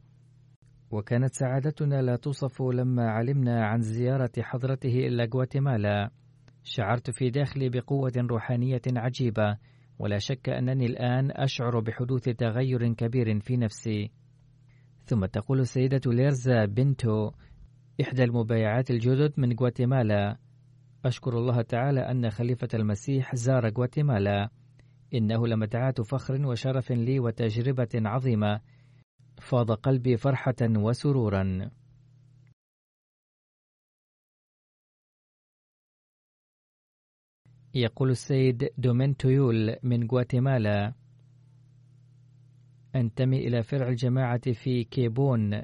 وكانت سعادتنا لا توصف لما علمنا عن زيارة حضرته إلى غواتيمالا. شعرت في داخلي بقوة روحانية عجيبة ولا شك أنني الآن أشعر بحدوث تغير كبير في نفسي. ثم تقول السيدة ليرزا بنتو إحدى المبايعات الجدد من غواتيمالا. أشكر الله تعالى أن خليفة المسيح زار غواتيمالا. إنه لمدعاة فخر وشرف لي وتجربة عظيمة. فاض قلبي فرحة وسرورا. يقول السيد دومنتويول من غواتيمالا. أنتمي إلى فرع الجماعة في كيبون.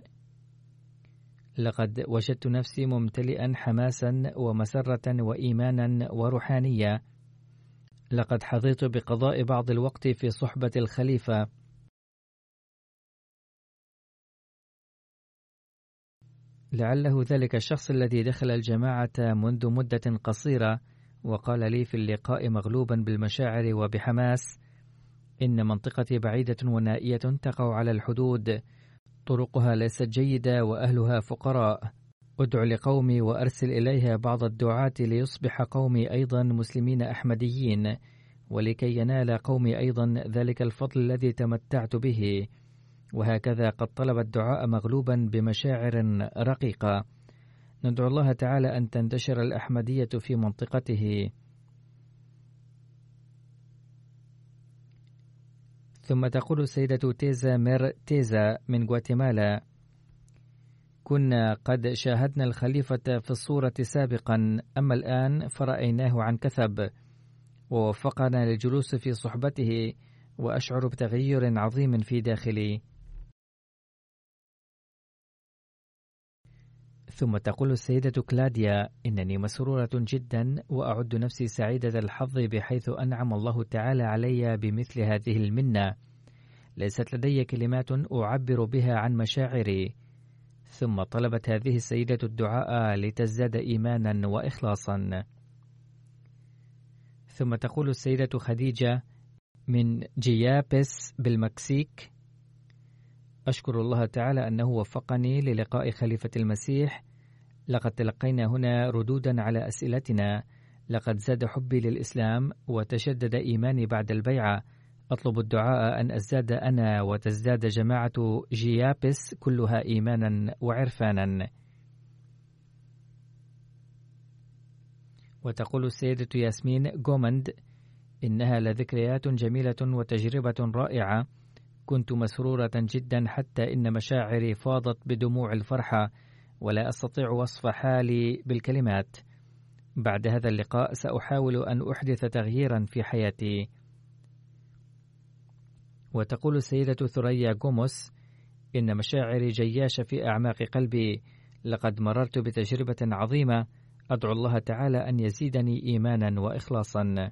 لقد وجدت نفسي ممتلئا حماسا ومسرة وإيمانا وروحانية. لقد حظيت بقضاء بعض الوقت في صحبة الخليفة. لعله ذلك الشخص الذي دخل الجماعة منذ مدة قصيرة وقال لي في اللقاء مغلوبا بالمشاعر وبحماس إن منطقتي بعيدة ونائية تقع على الحدود طرقها ليست جيدة وأهلها فقراء. ادع لقومي وأرسل إليها بعض الدعاة ليصبح قومي أيضا مسلمين أحمديين ولكي ينال قومي أيضا ذلك الفضل الذي تمتعت به. وهكذا قد طلب الدعاء مغلوبا بمشاعر رقيقة. ندعو الله تعالى أن تنتشر الأحمدية في منطقته. ثم تقول السيدة تيزا مير تيزا من غواتيمالا كنا قد شاهدنا الخليفة في الصورة سابقا أما الآن فرأيناه عن كثب ووفقنا للجلوس في صحبته وأشعر بتغير عظيم في داخلي. ثم تقول السيدة كلاديا إنني مسرورة جدا وأعد نفسي سعيدة الحظ بحيث أنعم الله تعالى علي بمثل هذه المنة. ليست لدي كلمات أعبر بها عن مشاعري. ثم طلبت هذه السيدة الدعاء لتزداد إيمانا وإخلاصا. ثم تقول السيدة خديجة من جيابس بالمكسيك أشكر الله تعالى أنه وفقني للقاء خليفة المسيح. لقد تلقينا هنا ردودا على أسئلتنا. لقد زاد حبي للإسلام وتشدد إيماني بعد البيعة. أطلب الدعاء أن أزداد أنا وتزداد جماعة جيابس كلها إيمانا وعرفانا. وتقول السيدة ياسمين جومند إنها لذكريات جميلة وتجربة رائعة. كنت مسرورة جدا حتى إن مشاعري فاضت بدموع الفرحة ولا أستطيع وصف حالي بالكلمات. بعد هذا اللقاء سأحاول أن أحدث تغييرا في حياتي. وتقول السيدة ثريا جوموس إن مشاعري جياشة في أعماق قلبي. لقد مررت بتجربة عظيمة. أدعو الله تعالى أن يزيدني إيمانا وإخلاصا.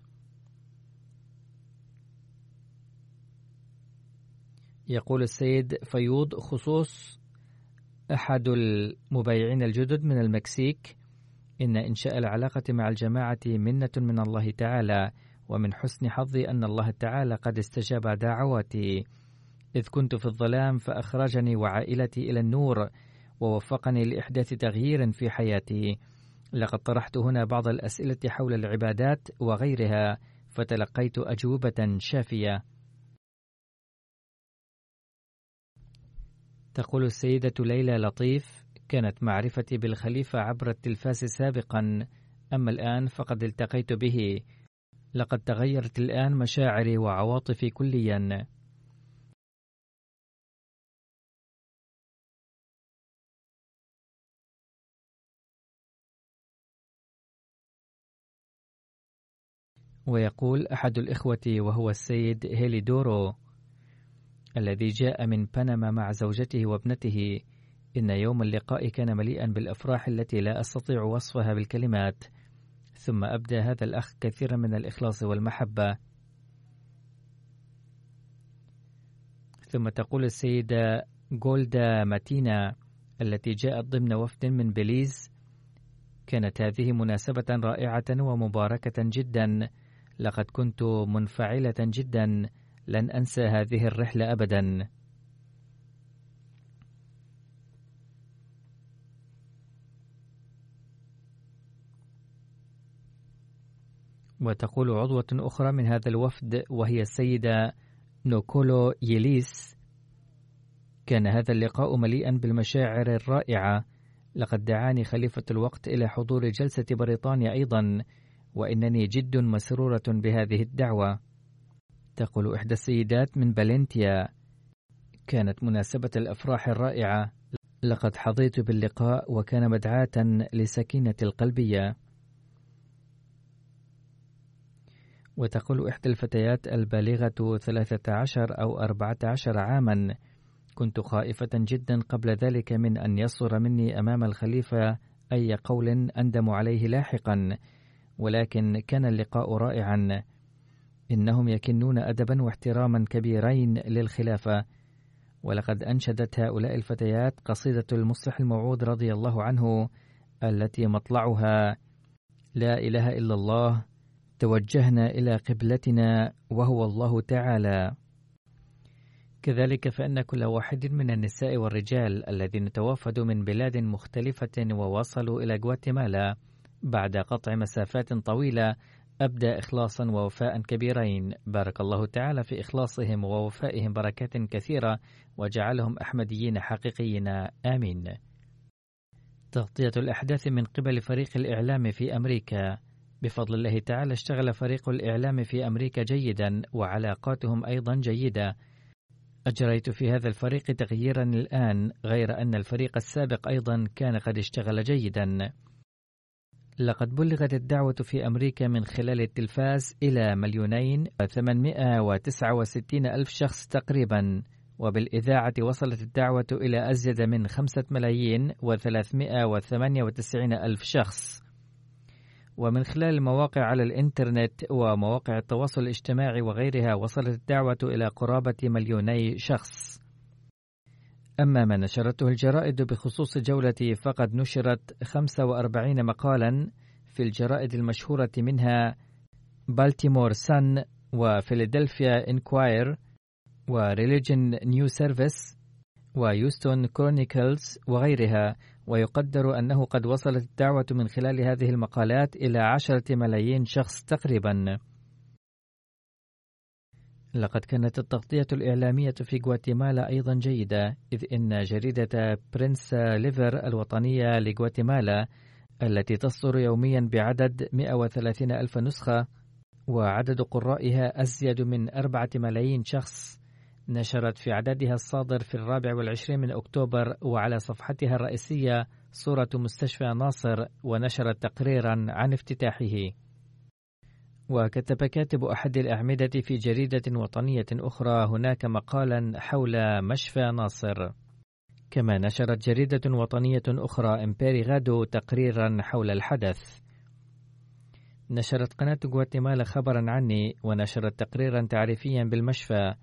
يقول السيد فيوض خصوص أحد المبايعين الجدد من المكسيك إن إنشاء العلاقة مع الجماعة منة من الله تعالى ومن حسن حظي أن الله تعالى قد استجاب دعواتي. إذ كنت في الظلام فأخرجني وعائلتي إلى النور ووفقني لإحداث تغيير في حياتي. لقد طرحت هنا بعض الأسئلة حول العبادات وغيرها فتلقيت أجوبة شافية. تقول السيدة ليلى لطيف كانت معرفتي بالخليفة عبر التلفاز سابقا أما الآن فقد التقيت به. لقد تغيرت الآن مشاعري وعواطفي كليا. ويقول أحد الإخوة وهو السيد هيليدورو الذي جاء من بنما مع زوجته وابنته. إن يوم اللقاء كان مليئا بالأفراح التي لا أستطيع وصفها بالكلمات. ثم أبدى هذا الأخ كثيرا من الإخلاص والمحبة. ثم تقول السيدة جولدا ماتينا التي جاءت ضمن وفد من بليز كانت هذه مناسبة رائعة ومباركة جدا. لقد كنت منفعلة جدا. لن أنسى هذه الرحلة أبدا. وتقول عضوة أخرى من هذا الوفد وهي السيدة نوكولو يليس. كان هذا اللقاء مليئا بالمشاعر الرائعة. لقد دعاني خليفة الوقت إلى حضور جلسة بريطانيا أيضا وإنني جد مسرورة بهذه الدعوة. تقول إحدى السيدات من بالنتيا كانت مناسبة الأفراح الرائعة. لقد حظيت باللقاء وكان مدعاة لسكينة القلبية. وتقول إحدى الفتيات البالغة ثلاثة عشر أو أربعة عشر عاما كنت خائفة جدا قبل ذلك من أن يصدر مني أمام الخليفة أي قول أندم عليه لاحقا ولكن كان اللقاء رائعا. إنهم يكنون أدبا واحتراما كبيرين للخلافة. ولقد أنشدت هؤلاء الفتيات قصيدة المصلح الموعود رضي الله عنه التي مطلعها لا إله إلا الله توجهنا إلى قبلتنا وهو الله تعالى. كذلك فإن كل واحد من النساء والرجال الذين توافدوا من بلاد مختلفة ووصلوا إلى غواتيمالا بعد قطع مسافات طويلة أبدى إخلاصا ووفاء كبيرين. بارك الله تعالى في إخلاصهم ووفائهم بركات كثيرة وجعلهم أحمديين حقيقيين. آمين. تغطية الأحداث من قبل فريق الإعلام في أمريكا. بفضل الله تعالى اشتغل فريق الإعلام في أمريكا جيدا وعلاقاتهم أيضا جيدة. أجريت في هذا الفريق تغييرا الآن غير أن الفريق السابق أيضا كان قد اشتغل جيدا. لقد بلغت الدعوة في أمريكا من خلال التلفاز إلى مليونين وثمانمائة وتسعة وستين ألف شخص تقريبا. وبالإذاعة وصلت الدعوة إلى أزيد من خمسة ملايين وثلاثمائة وثمانية وتسعين ألف شخص. ومن خلال المواقع على الإنترنت ومواقع التواصل الاجتماعي وغيرها وصلت الدعوة إلى قرابة مليوني شخص. أما ما نشرته الجرائد بخصوص جولتي فقد نشرت 45 مقالا في الجرائد المشهورة منها بالتيمور سان وفيلادلفيا إنكوايرر وريليجن نيوز سيرفيس وهيوستن كرونيكلز وغيرها ويقدر أنه قد وصلت الدعوة من خلال هذه المقالات إلى عشرة ملايين شخص تقريباً. لقد كانت التغطية الإعلامية في غواتيمالا أيضا جيدة إذ إن جريدة برنسا ليبري الوطنية لغواتيمالا التي تصدر يوميا بعدد 130 ألف نسخة وعدد قرائها أزيد من أربعة ملايين شخص نشرت في عددها الصادر في الرابع والعشرين من أكتوبر وعلى صفحتها الرئيسية صورة مستشفى ناصر ونشرت تقريرا عن افتتاحه. وكتب كاتب أحد الأعمدة في جريدة وطنية أخرى هناك مقالا حول مشفى ناصر. كما نشرت جريدة وطنية أخرى إمبيري غادو تقريرا حول الحدث. نشرت قناة غواتيمالا خبرا عني ونشرت تقريرا تعريفيا بالمشفى.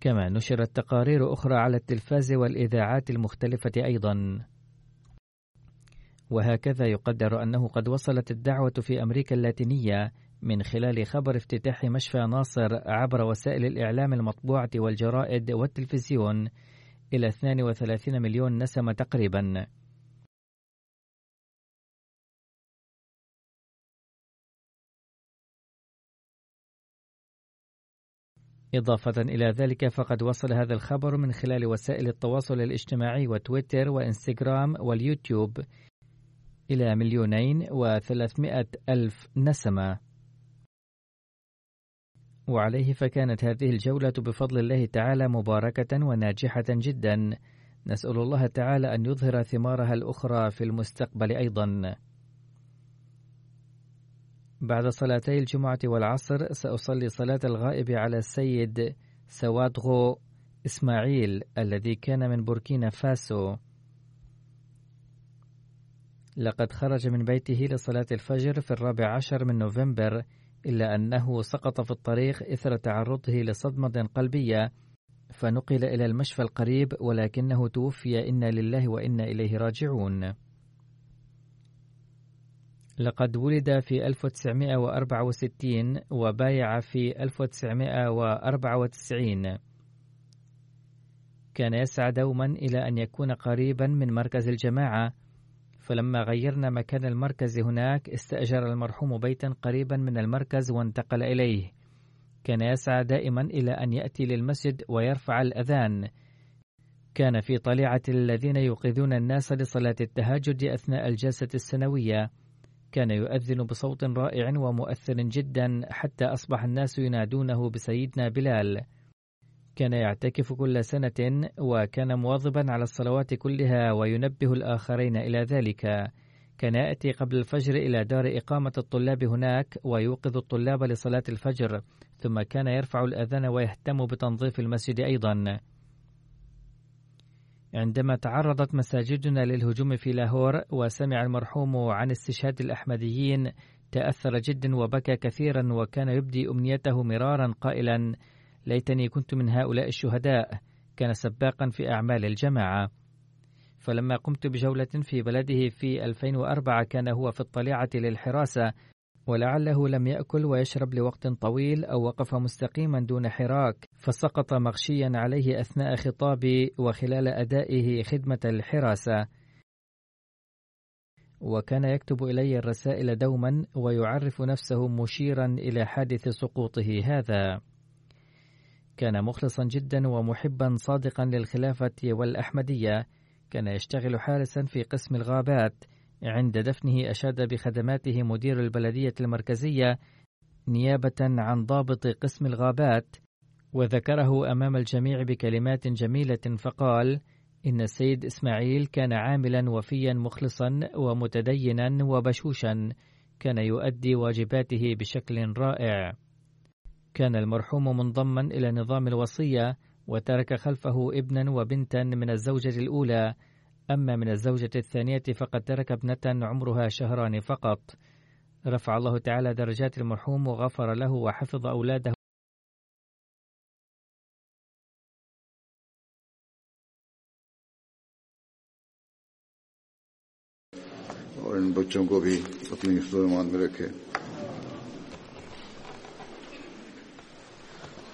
كما نشرت تقارير أخرى على التلفاز والإذاعات المختلفة أيضا. وهكذا يقدر أنه قد وصلت الدعوة في أمريكا اللاتينية من خلال خبر افتتاح مشفى ناصر عبر وسائل الإعلام المطبوعة والجرائد والتلفزيون إلى 32 مليون نسمة تقريباً. إضافة إلى ذلك فقد وصل هذا الخبر من خلال وسائل التواصل الاجتماعي وتويتر وإنستغرام واليوتيوب إلى مليونين وثلاثمائة ألف نسمة وعليه فكانت هذه الجولة بفضل الله تعالى مباركة وناجحة جدا. نسأل الله تعالى أن يظهر ثمارها الأخرى في المستقبل أيضا. بعد صلاتي الجمعة والعصر سأصلي صلاة الغائب على السيد سوادغو إسماعيل الذي كان من بوركينا فاسو. لقد خرج من بيته لصلاة الفجر في الرابع عشر من نوفمبر إلا أنه سقط في الطريق إثر تعرضه لصدمة قلبية فنقل إلى المشفى القريب ولكنه توفي إنا لله وإنا إليه راجعون. لقد ولد في 1964 وبايع في 1994 كان يسعى دوما إلى أن يكون قريبا من مركز الجماعة فلما غيرنا مكان المركز هناك استأجر المرحوم بيتا قريبا من المركز وانتقل إليه. كان يسعى دائما إلى أن يأتي للمسجد ويرفع الأذان. كان في طليعة الذين يوقظون الناس لصلاة التهجد أثناء الجلسة السنوية. كان يؤذن بصوت رائع ومؤثر جدا حتى أصبح الناس ينادونه بسيدنا بلال. كان يعتكف كل سنة وكان مواظبا على الصلوات كلها وينبه الآخرين إلى ذلك. كان يأتي قبل الفجر إلى دار إقامة الطلاب هناك ويوقظ الطلاب لصلاة الفجر ثم كان يرفع الأذان ويهتم بتنظيف المسجد أيضا. عندما تعرضت مساجدنا للهجوم في لاهور وسمع المرحوم عن استشهاد الأحمديين تأثر جدا وبكى كثيرا وكان يبدي أمنيته مرارا قائلا ليتني كنت من هؤلاء الشهداء كان سباقا في أعمال الجماعة. فلما قمت بجولة في بلده في 2004 كان هو في الطليعة للحراسة ولعله لم يأكل ويشرب لوقت طويل أو وقف مستقيما دون حراك فسقط مغشيا عليه أثناء خطابي وخلال أدائه خدمة الحراسة. وكان يكتب إلي الرسائل دوما ويعرف نفسه مشيرا إلى حادث سقوطه هذا. كان مخلصا جدا ومحبا صادقا للخلافة والأحمدية كان يشتغل حارسا في قسم الغابات. عند دفنه أشاد بخدماته مدير البلدية المركزية نيابة عن ضابط قسم الغابات وذكره أمام الجميع بكلمات جميلة فقال إن السيد إسماعيل كان عاملا وفيا مخلصا ومتدينا وبشوشا كان يؤدي واجباته بشكل رائع. كان المرحوم منضما إلى نظام الوصية وترك خلفه ابنا وبنتا من الزوجة الأولى. أما من الزوجة الثانية فقد ترك ابنة عمرها شهران فقط. رفع الله تعالى درجات المرحوم وغفر له وحفظ أولاده.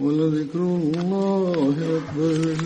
ولذكر الله أكبر.